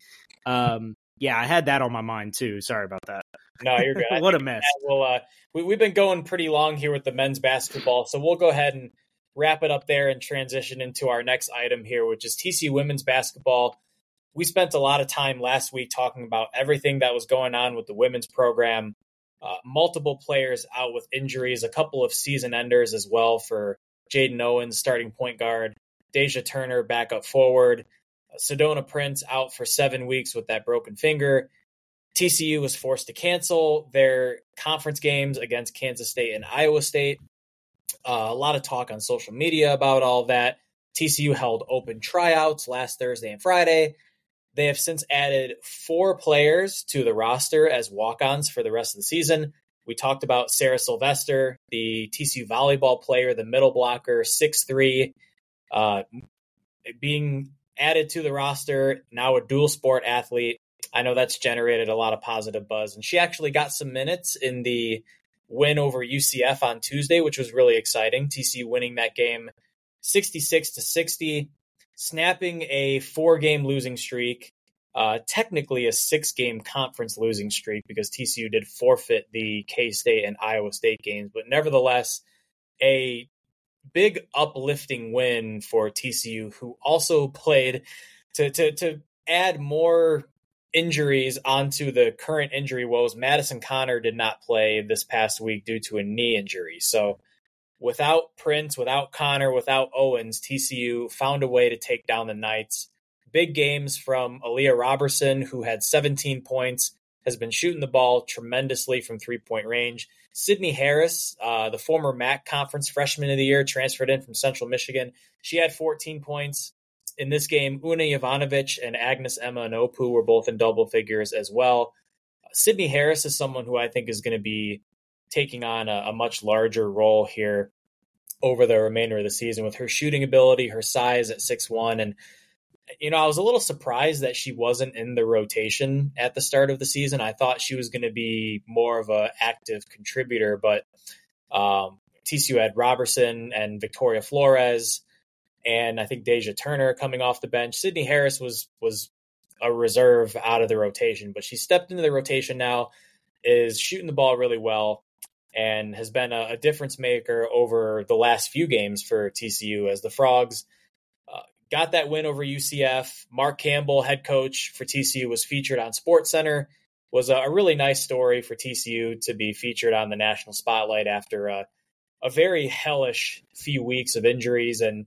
Um, yeah, I had that on my mind too. Sorry about that. No, you're good. what a mess. Well, uh, we, we've been going pretty long here with the men's basketball, so we'll go ahead and wrap it up there and transition into our next item here, which is TC women's basketball. We spent a lot of time last week talking about everything that was going on with the women's program. Uh, multiple players out with injuries, a couple of season enders as well for Jaden Owens, starting point guard, Deja Turner back up forward, Sedona Prince out for seven weeks with that broken finger. TCU was forced to cancel their conference games against Kansas State and Iowa State. Uh, a lot of talk on social media about all that. TCU held open tryouts last Thursday and Friday. They have since added four players to the roster as walk ons for the rest of the season. We talked about Sarah Sylvester, the TCU volleyball player, the middle blocker, six three, uh, being added to the roster, now a dual sport athlete. I know that's generated a lot of positive buzz. And she actually got some minutes in the win over UCF on Tuesday, which was really exciting. TC winning that game 66 to 60, snapping a four game losing streak. uh, technically a six game conference losing streak because TCU did forfeit the K State and Iowa State games, but nevertheless, a big uplifting win for TCU, who also played to, to, to add more injuries onto the current injury woes. Madison Connor did not play this past week due to a knee injury. So, without Prince, without Connor, without Owens, TCU found a way to take down the Knights big games from Aaliyah Roberson, who had 17 points, has been shooting the ball tremendously from three point range. Sydney Harris, uh, the former MAC conference freshman of the year, transferred in from Central Michigan. She had 14 points. In this game, Una Ivanovic and Agnes Emma-Nnopu were both in double figures as well. Sydney Harris is someone who I think is going to be taking on a, a much larger role here over the remainder of the season with her shooting ability, her size at six one, and you know, I was a little surprised that she wasn't in the rotation at the start of the season. I thought she was going to be more of an active contributor, but um, TCU had Roberson and Victoria Flores, and I think Deja Turner coming off the bench. Sydney Harris was was a reserve out of the rotation, but she stepped into the rotation now, is shooting the ball really well, and has been a, a difference maker over the last few games for TCU as the Frogs got that win over UCF. Mark Campbell, head coach for TCU, was featured on SportsCenter. Was a, a really nice story for TCU to be featured on the national spotlight after a, a very hellish few weeks of injuries. And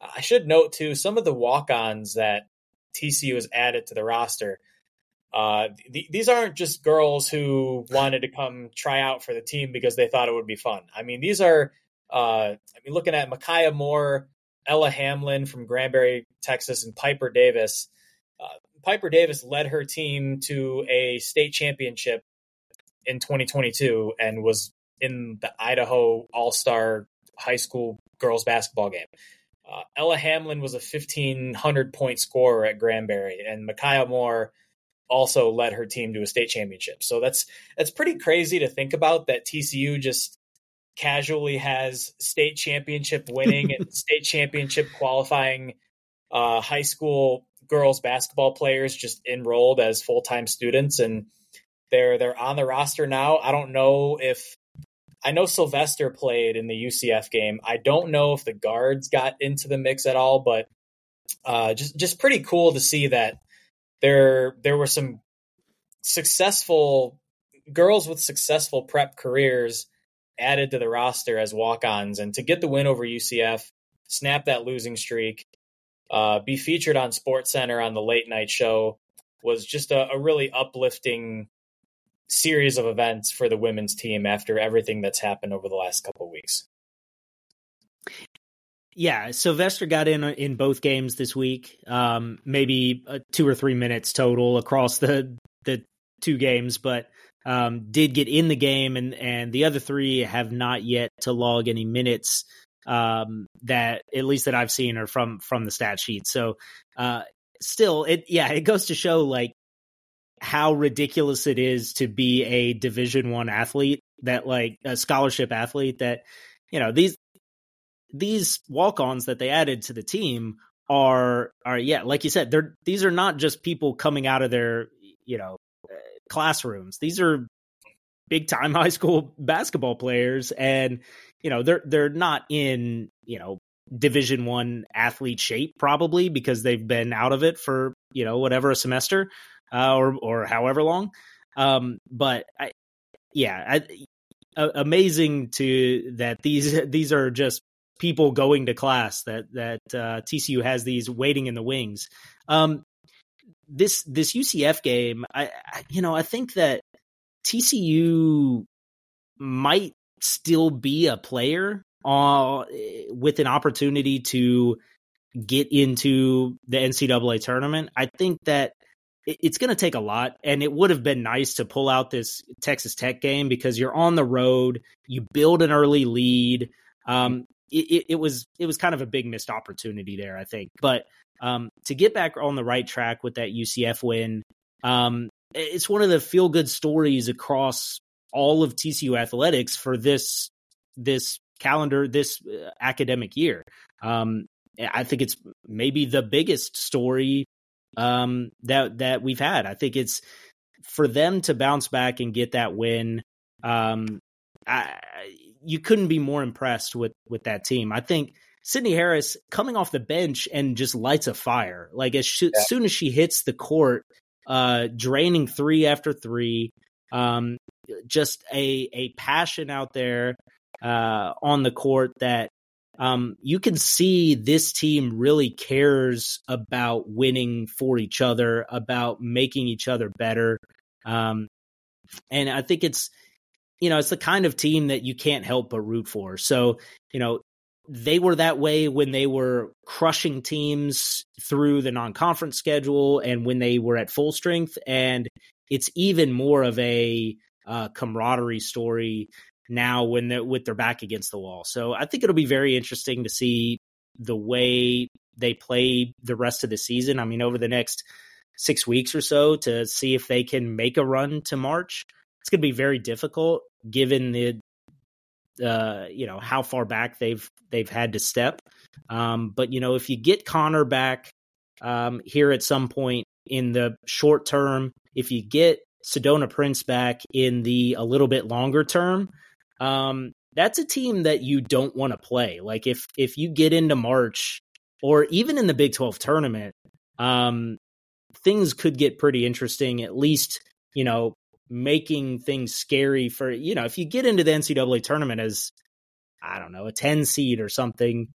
I should note too, some of the walk-ons that TCU has added to the roster. Uh, th- these aren't just girls who wanted to come try out for the team because they thought it would be fun. I mean, these are, uh, I mean, looking at Micaiah Moore, Ella Hamlin from Granbury, Texas, and Piper Davis. Uh, Piper Davis led her team to a state championship in 2022 and was in the Idaho All Star High School girls basketball game. Uh, Ella Hamlin was a 1,500 point scorer at Granbury, and Micaiah Moore also led her team to a state championship. So that's that's pretty crazy to think about that TCU just casually has state championship winning and state championship qualifying uh, high school girls basketball players just enrolled as full time students, and they're they're on the roster now. I don't know if I know Sylvester played in the UCF game. I don't know if the guards got into the mix at all, but uh, just just pretty cool to see that there there were some successful girls with successful prep careers added to the roster as walk-ons, and to get the win over UCF, snap that losing streak, uh, be featured on SportsCenter on the late night show was just a, a really uplifting series of events for the women's team after everything that's happened over the last couple weeks. Yeah, Sylvester got in in both games this week. Um, maybe uh, two or three minutes total across the the two games, but um, did get in the game, and and the other three have not yet to log any minutes um, that at least that I've seen are from from the stat sheet. So uh, still, it yeah, it goes to show like how ridiculous it is to be a Division One athlete that like a scholarship athlete that you know these these walk-ons that they added to the team are are yeah like you said they're these are not just people coming out of their you know classrooms. These are big time high school basketball players and you know they're they're not in you know division 1 athlete shape probably because they've been out of it for you know whatever a semester uh, or or however long um but I, yeah amazing to that these these are just people going to class that that uh, TCU has these waiting in the wings um this this UCF game, I, I you know I think that TCU might still be a player uh, with an opportunity to get into the NCAA tournament. I think that it's going to take a lot, and it would have been nice to pull out this Texas Tech game because you're on the road, you build an early lead. Um, it, it, was it was kind of a big missed opportunity there, I think. But um, to get back on the right track with that UCF win, um, it's one of the feel good stories across all of TCU athletics for this this calendar, this uh, academic year. Um, I think it's maybe the biggest story um, that that we've had. I think it's for them to bounce back and get that win. Um, I, you couldn't be more impressed with with that team. I think Sydney Harris coming off the bench and just lights a fire. Like as, yeah. soon as she hits the court, uh, draining three after three, um, just a a passion out there uh, on the court that um, you can see this team really cares about winning for each other, about making each other better. Um, and I think it's, you know, it's the kind of team that you can't help but root for. So, you know, they were that way when they were crushing teams through the non-conference schedule and when they were at full strength and it's even more of a uh, camaraderie story now when they're with their back against the wall. So I think it'll be very interesting to see the way they play the rest of the season. I mean, over the next six weeks or so to see if they can make a run to March. It's going to be very difficult given the uh, you know how far back they've they've had to step. Um, but you know, if you get Connor back um, here at some point in the short term, if you get Sedona Prince back in the a little bit longer term, um, that's a team that you don't want to play. Like if if you get into March or even in the Big 12 tournament, um, things could get pretty interesting, at least, you know, making things scary for, you know, if you get into the NCAA tournament as, I don't know, a 10 seed or something,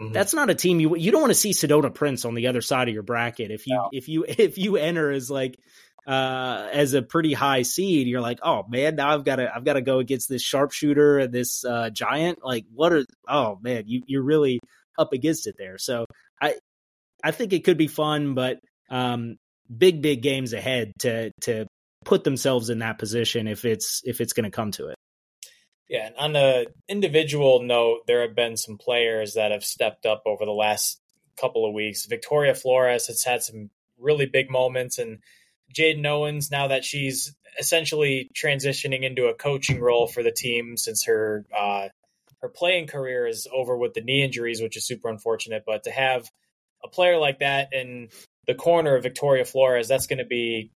mm-hmm. that's not a team you, you don't want to see Sedona Prince on the other side of your bracket. If you, no. if you, if you enter as like, uh, as a pretty high seed, you're like, oh man, now I've got to, I've got to go against this sharpshooter and this uh, giant. Like, what are? Oh man, you you're really up against it there. So I, I think it could be fun, but um, big big games ahead to to put themselves in that position if it's if it's going to come to it. Yeah, and on a individual note, there have been some players that have stepped up over the last couple of weeks. Victoria Flores has had some really big moments, and Jaden Owens, now that she's essentially transitioning into a coaching role for the team since her uh, her playing career is over with the knee injuries, which is super unfortunate. But to have a player like that in the corner of Victoria Flores, that's going to be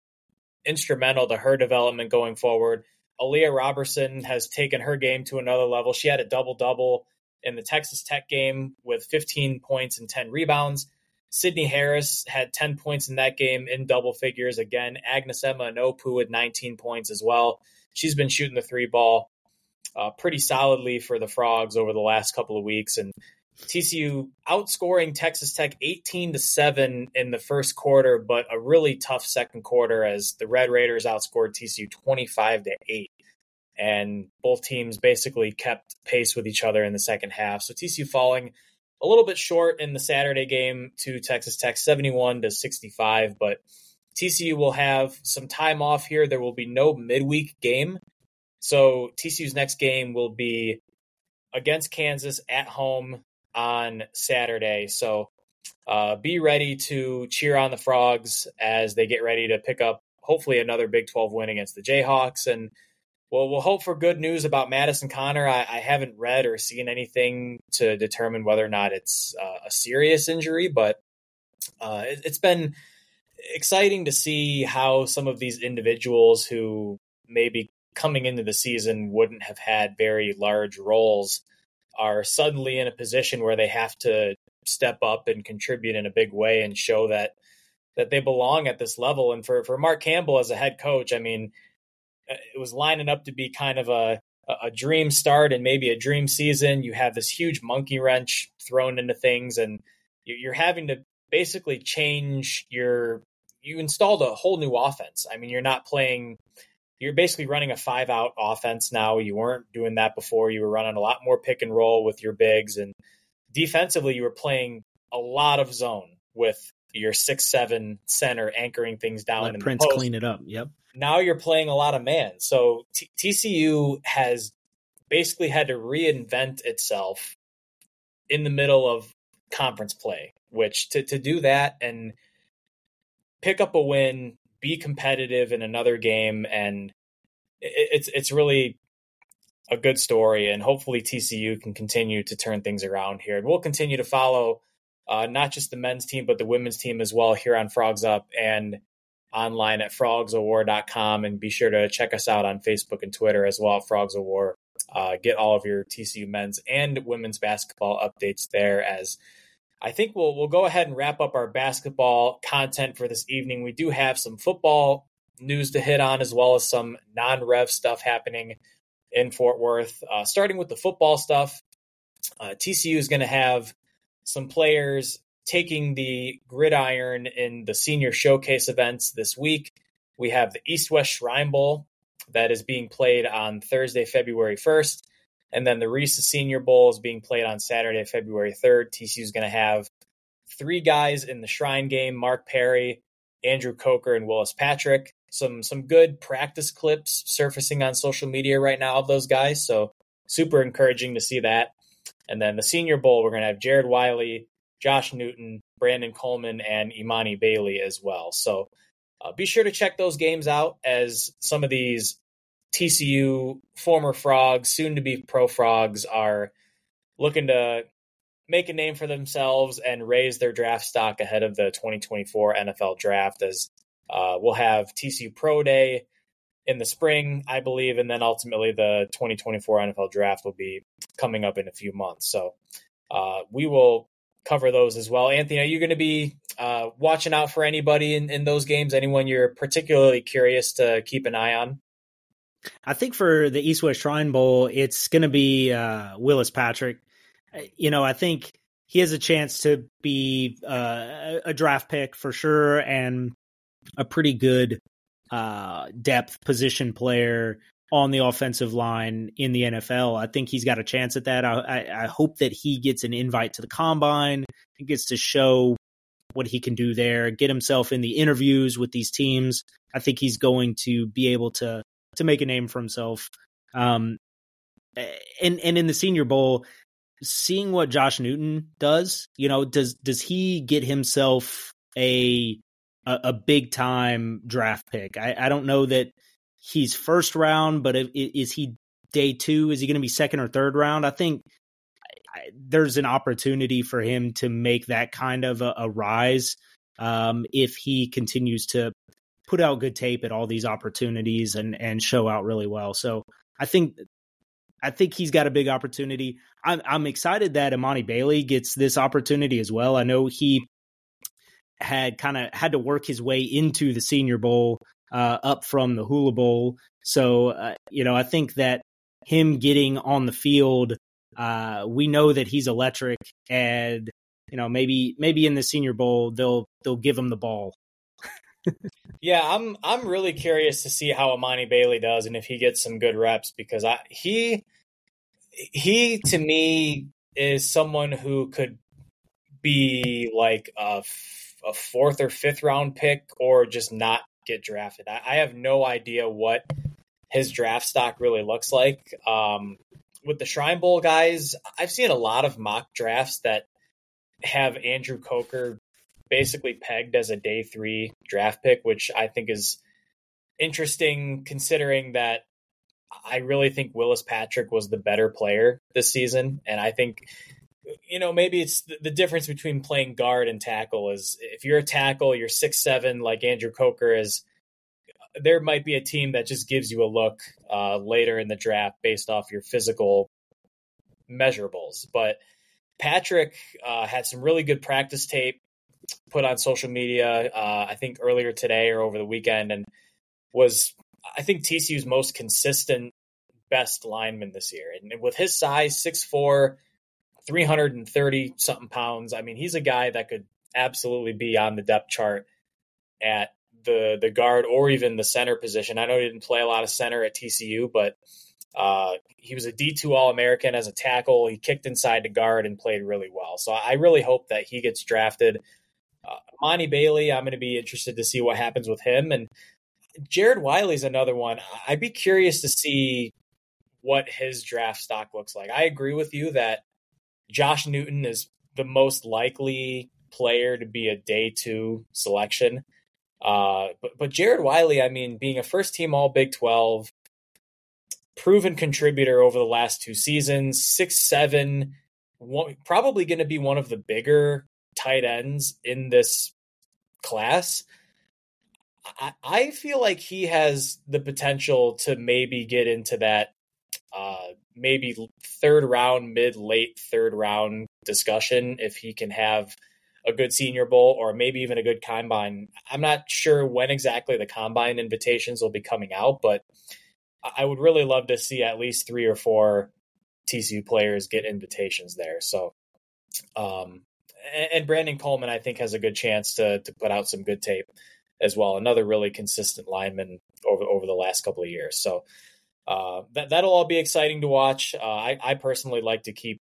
instrumental to her development going forward. Aaliyah Roberson has taken her game to another level. She had a double double in the Texas Tech game with 15 points and 10 rebounds. Sydney Harris had 10 points in that game in double figures. Again, Agnes Emma-Nnopu with 19 points as well. She's been shooting the three ball uh, pretty solidly for the Frogs over the last couple of weeks. And TCU outscoring Texas Tech 18 to 7 in the first quarter, but a really tough second quarter as the Red Raiders outscored TCU 25 to 8. And both teams basically kept pace with each other in the second half. So TCU falling a little bit short in the Saturday game to Texas Tech 71 to 65, but TCU will have some time off here. There will be no midweek game. So TCU's next game will be against Kansas at home on Saturday. So uh, be ready to cheer on the Frogs as they get ready to pick up hopefully another Big 12 win against the Jayhawks. And well, we'll hope for good news about Madison Connor. I, I haven't read or seen anything to determine whether or not it's uh, a serious injury, but uh, it, it's been exciting to see how some of these individuals who maybe coming into the season wouldn't have had very large roles are suddenly in a position where they have to step up and contribute in a big way and show that that they belong at this level. And for for Mark Campbell as a head coach, I mean, uh, it was lining up to be kind of a a dream start and maybe a dream season. You have this huge monkey wrench thrown into things, and you're having to basically change your. You installed a whole new offense. I mean, you're not playing you're basically running a five out offense now. You weren't doing that before. You were running a lot more pick and roll with your bigs. And defensively, you were playing a lot of zone with your six seven center anchoring things down. Let Prince clean it up. Yep. Now you're playing a lot of man. So T- TCU has basically had to reinvent itself in the middle of conference play, which to, to do that and pick up a win be competitive in another game, and it's it's really a good story, and hopefully TCU can continue to turn things around here. And we'll continue to follow uh, not just the men's team, but the women's team as well here on Frogs Up and online at frogsowar.com. And be sure to check us out on Facebook and Twitter as well, Frogs of War. Uh, get all of your TCU men's and women's basketball updates there as I think we'll we'll go ahead and wrap up our basketball content for this evening. We do have some football news to hit on as well as some non-rev stuff happening in Fort Worth. Uh, starting with the football stuff, uh, TCU is going to have some players taking the gridiron in the senior showcase events this week. We have the East West Shrine Bowl that is being played on Thursday, February 1st. And then the Reese Senior Bowl is being played on Saturday, February 3rd. TCU is going to have three guys in the Shrine game Mark Perry, Andrew Coker, and Willis Patrick. Some some good practice clips surfacing on social media right now of those guys. So super encouraging to see that. And then the Senior Bowl, we're going to have Jared Wiley, Josh Newton, Brandon Coleman, and Emani Bailey as well. So uh, be sure to check those games out as some of these TCU former frogs, soon to be pro frogs, are looking to make a name for themselves and raise their draft stock ahead of the 2024 NFL draft. As uh, we'll have TCU Pro Day in the spring, I believe, and then ultimately the 2024 NFL draft will be coming up in a few months. So uh, we will cover those as well. Anthony, are you going to be uh, watching out for anybody in, in those games? Anyone you're particularly curious to keep an eye on? I think for the East West Shrine Bowl, it's going to be uh, Willis Patrick. Uh, you know, I think he has a chance to be uh, a draft pick for sure and a pretty good uh, depth position player on the offensive line in the NFL. I think he's got a chance at that. I, I, I hope that he gets an invite to the combine and gets to show what he can do there, get himself in the interviews with these teams. I think he's going to be able to to make a name for himself. Um, and and in the Senior Bowl, seeing what Josh Newton does, you know, does does he get himself a a, a big time draft pick? I, I don't know that he's first round, but if, is he day two? Is he going to be second or third round? I think there's an opportunity for him to make that kind of a, a rise um, if he continues to put out good tape at all these opportunities and and show out really well. So I think I think he's got a big opportunity. I'm I'm excited that Emani Bailey gets this opportunity as well. I know he had kind of had to work his way into the Senior Bowl uh, up from the Hula Bowl. So uh, you know, I think that him getting on the field, uh, we know that he's electric, and you know maybe maybe in the Senior Bowl they'll they'll give him the ball yeah, I'm I'm really curious to see how Emani Bailey does and if he gets some good reps because I he he to me is someone who could be like a, a fourth or fifth round pick or just not get drafted. I, I have no idea what his draft stock really looks like. Um, with the Shrine Bowl guys, I've seen a lot of mock drafts that have Andrew Coker basically pegged as a day three draft pick, which I think is interesting considering that I really think Willis Patrick was the better player this season. And I think, you know, maybe it's the, the difference between playing guard and tackle is if you're a tackle, you're six seven like Andrew Coker is. There might be a team that just gives you a look uh, later in the draft based off your physical measurables. But Patrick uh, had some really good practice tape put on social media, uh, I think earlier today or over the weekend, and was I think TCU's most consistent best lineman this year. And with his size, 6'4, 330 something pounds, I mean, he's a guy that could absolutely be on the depth chart at the the guard or even the center position. I know he didn't play a lot of center at TCU, but uh, he was a D2 All American as a tackle. He kicked inside to guard and played really well. So I really hope that he gets drafted. Monty Bailey, I'm going to be interested to see what happens with him. And Jared Wiley's another one. I'd be curious to see what his draft stock looks like. I agree with you that Josh Newton is the most likely player to be a day two selection. Uh, but but Jared Wiley, I mean, being a first team All Big Twelve, proven contributor over the last two seasons, six seven, probably going to be one of the bigger tight ends in this class. I, I feel like he has the potential to maybe get into that uh, maybe third round, mid late third round discussion if he can have a good senior bowl or maybe even a good combine. I'm not sure when exactly the combine invitations will be coming out, but I would really love to see at least three or four TCU players get invitations there. So, um, and Brandon Coleman, I think, has a good chance to to put out some good tape as well. Another really consistent lineman over over the last couple of years. So uh, that that'll all be exciting to watch. Uh, I, I personally like to keep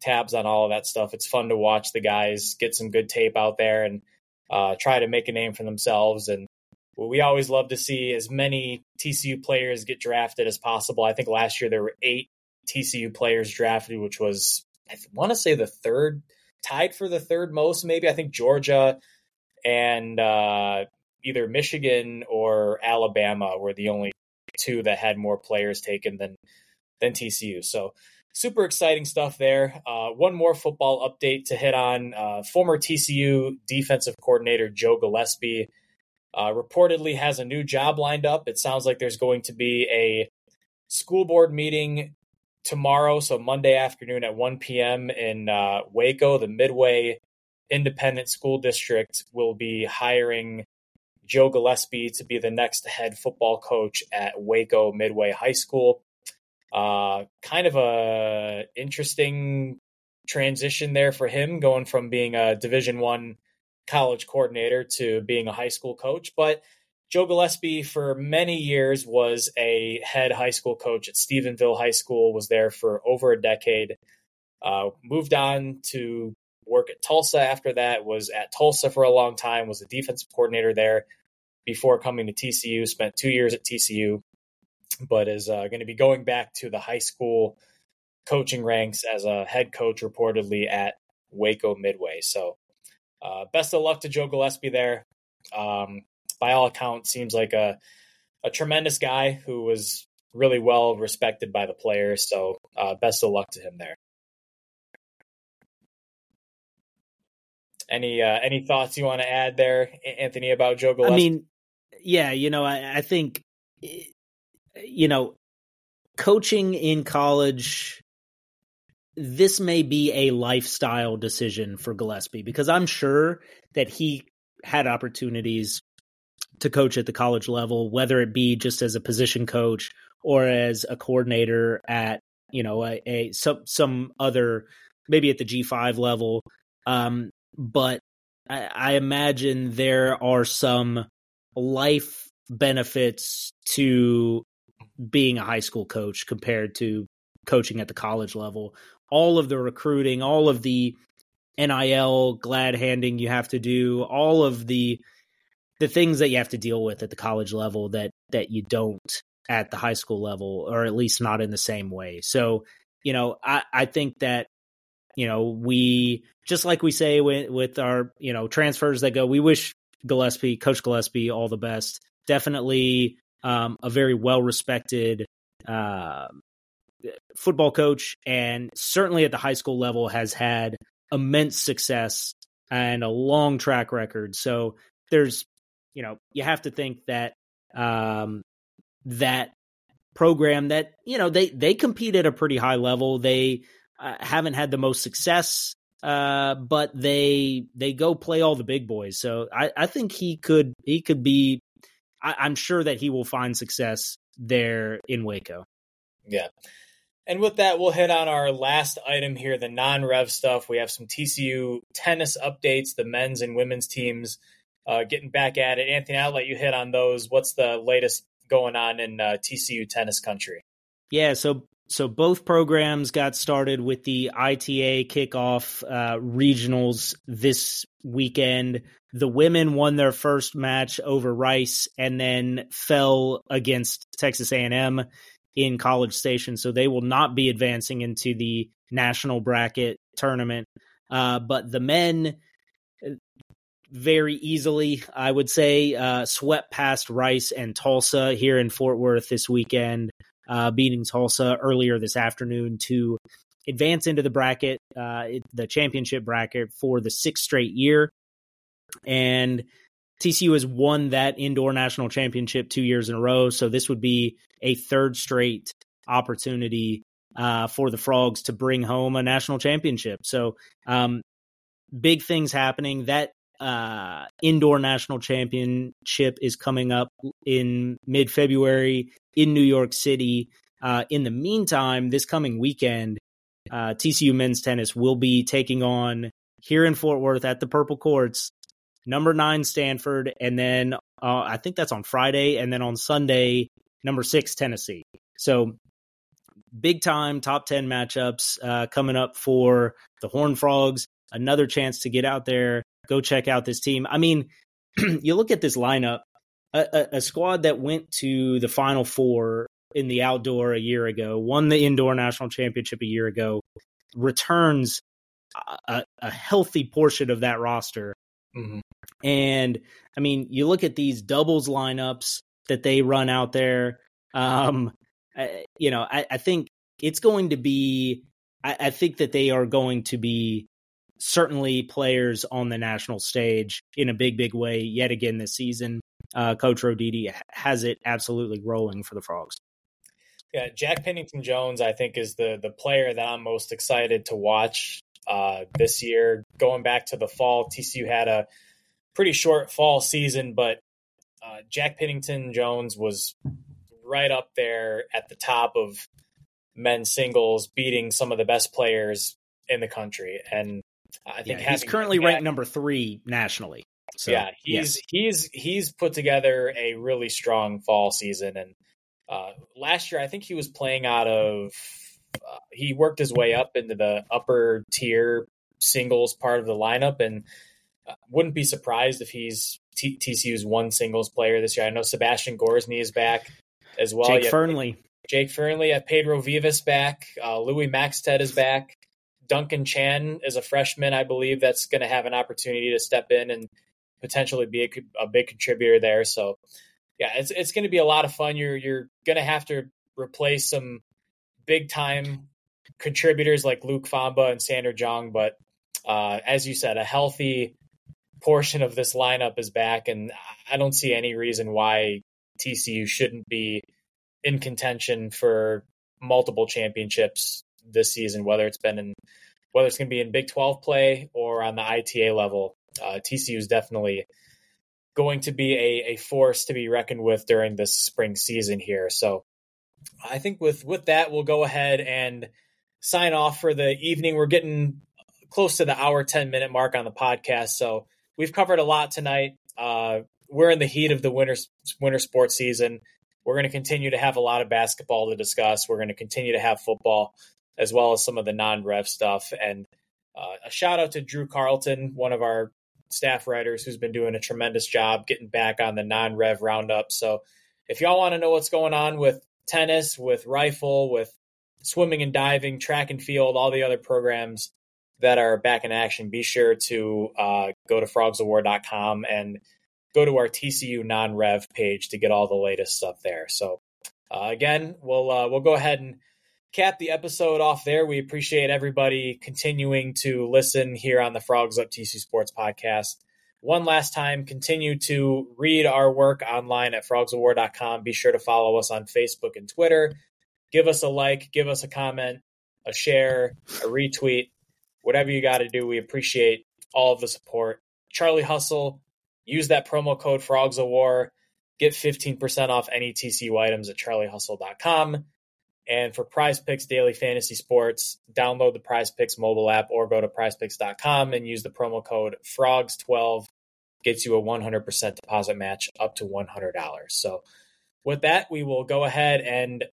tabs on all of that stuff. It's fun to watch the guys get some good tape out there and uh, try to make a name for themselves. And we always love to see as many TCU players get drafted as possible. I think last year there were eight TCU players drafted, which was I want to say the third, tied for the third most. Maybe I think Georgia and uh, either Michigan or Alabama were the only two that had more players taken than than TCU. So super exciting stuff there. Uh, one more football update to hit on. Uh, former TCU defensive coordinator Joe Gillespie uh, reportedly has a new job lined up. It sounds like there's going to be a school board meeting tomorrow, so Monday afternoon at 1 p.m. in uh, Waco, the Midway Independent School District will be hiring Joe Gillespie to be the next head football coach at Waco Midway High School. Uh, kind of a interesting transition there for him, going from being a Division One college coordinator to being a high school coach. But Joe Gillespie, for many years, was a head high school coach at Stephenville High School. Was there for over a decade. Uh, moved on to work at Tulsa after that. Was at Tulsa for a long time. Was a defensive coordinator there before coming to TCU. Spent two years at TCU but is uh, going to be going back to the high school coaching ranks as a head coach reportedly at Waco Midway. So, uh, best of luck to Joe Gillespie there. Um, by all accounts, seems like a a tremendous guy who was really well respected by the players. So, uh, best of luck to him there. Any uh, any thoughts you want to add there, Anthony, about Joe Gillespie? I mean, yeah, you know, I, I think you know, coaching in college, this may be a lifestyle decision for Gillespie because I'm sure that he had opportunities to coach at the college level, whether it be just as a position coach or as a coordinator at you know a, a some some other maybe at the G5 level. Um, but I, I imagine there are some life benefits to being a high school coach compared to coaching at the college level. All of the recruiting, all of the NIL glad handing you have to do, all of the the things that you have to deal with at the college level that that you don't at the high school level, or at least not in the same way. So, you know, I, I think that you know we just like we say with with our you know transfers that go, we wish Gillespie, Coach Gillespie, all the best. Definitely um, a very well respected uh, football coach, and certainly at the high school level has had immense success and a long track record. So there's, you know, you have to think that um, that program that you know they they compete at a pretty high level. They uh, haven't had the most success uh, but they they go play all the big boys. So I, I think he could he could be I, am sure that he will find success there in Waco. Yeah. And with that, we'll hit on our last item here the non rev stuff. We have some TCU tennis updates, the men's and women's teams uh, getting back at it. Anthony, I'll let you hit on those. What's the latest going on in uh, TCU tennis country? Yeah, so so both programs got started with the ITA kickoff uh, regionals this weekend. The women won their first match over Rice and then fell against Texas A&M in College Station, so they will not be advancing into the national bracket tournament. Uh, but the men very easily, I would say, uh, swept past Rice and Tulsa here in Fort Worth this weekend uh, beating Tulsa earlier this afternoon to advance into the bracket, uh, the championship bracket for the sixth straight year. And TCU has won that indoor national championship two years in a row. So this would be a third straight opportunity uh, for the Frogs to bring home a national championship. So um, big things happening. That uh, indoor national championship is coming up in mid February in New York City. Uh, in the meantime, this coming weekend, uh, TCU men's tennis will be taking on here in Fort Worth at the Purple Courts, number nine Stanford, and then uh, I think that's on Friday, and then on Sunday, number six Tennessee. So big time top 10 matchups uh, coming up for the Horn Frogs. Another chance to get out there, go check out this team. I mean, you look at this lineup, a, a, a, squad that went to the Final Four in the outdoor a year ago, won the indoor national championship a year ago, returns a, a healthy portion of that roster. Mm-hmm. And I mean, you look at these doubles lineups that they run out there. Um, I, you know, I, I, think it's going to be. I, I think that they are going to be certainly players on the national stage in a big, big way yet again this season. Uh, Coach Roditi has it absolutely rolling for the Frogs. Yeah, Jack Pinnington Jones, I think, is the the player that I'm most excited to watch uh, this year. Going back to the fall, TCU had a pretty short fall season, but uh, Jack Pinnington Jones was right up there at the top of men's singles, beating some of the best players in the country. And I think yeah, he's currently ranked number three nationally. So, yeah, he's yes. he's he's put together a really strong fall season, and uh, last year I think he was playing out of. Uh, he worked his way up into the upper tier singles part of the lineup, and uh, wouldn't be surprised if he's T- TCU's one singles player this year. I know Sebastian Gorzny is back as well. Jake Fearnley. Jake Fearnley, at Pedro Vives back. Uh, Louis Maxted is back. Duncan Chan is a freshman, I believe, that's going to have an opportunity to step in and potentially be a, a big contributor there. So, yeah, it's it's going to be a lot of fun. You're you're going to have to replace some big time contributors like Luc Fomba and Sander Jong, but uh, as you said, a healthy portion of this lineup is back, and I don't see any reason why TCU shouldn't be in contention for multiple championships this season, whether it's been in whether it's going to be in Big 12 play or on the ITA level. Uh, TCU is definitely going to be a, a force to be reckoned with during this spring season here. So I think with with that, we'll go ahead and sign off for the evening. We're getting close to the hour 10 minute mark on the podcast. So we've covered a lot tonight. Uh, we're in the heat of the winter winter sports season. We're going to continue to have a lot of basketball to discuss. We're going to continue to have football as well as some of the non-rev stuff. And uh, a shout out to Drew Carlton, one of our staff writers, who's been doing a tremendous job getting back on the non-rev roundup. So if y'all want to know what's going on with tennis, with rifle, with swimming and diving, track and field, all the other programs that are back in action, be sure to uh, go to frogsowar.com and go to our TCU non-rev page to get all the latest stuff there. So uh, again, we'll uh, we'll go ahead and cap the episode off there. We appreciate everybody continuing to listen here on the Frogs Up TC Sports podcast. One last time, continue to read our work online at frogsowar.com. Be sure to follow us on Facebook and Twitter. Give us a like, give us a comment, a share, a retweet, whatever you got to do. We appreciate all of the support. Charlie Hustle, use that promo code Frogs of War. Get 15% off any TCU items at charliehustle.com. And for Prize Picks Daily Fantasy Sports, download the Prize Picks mobile app or go to prizepicks.com and use the promo code FROGS12. Gets you a 100% deposit match up to $100. So, with that, we will go ahead and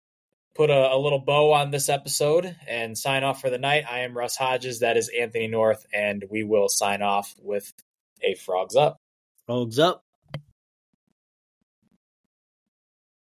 put a, a, little bow on this episode and sign off for the night. I am Russ Hodges. That is Anthony North. And we will sign off with a Frogs Up. Frogs Up.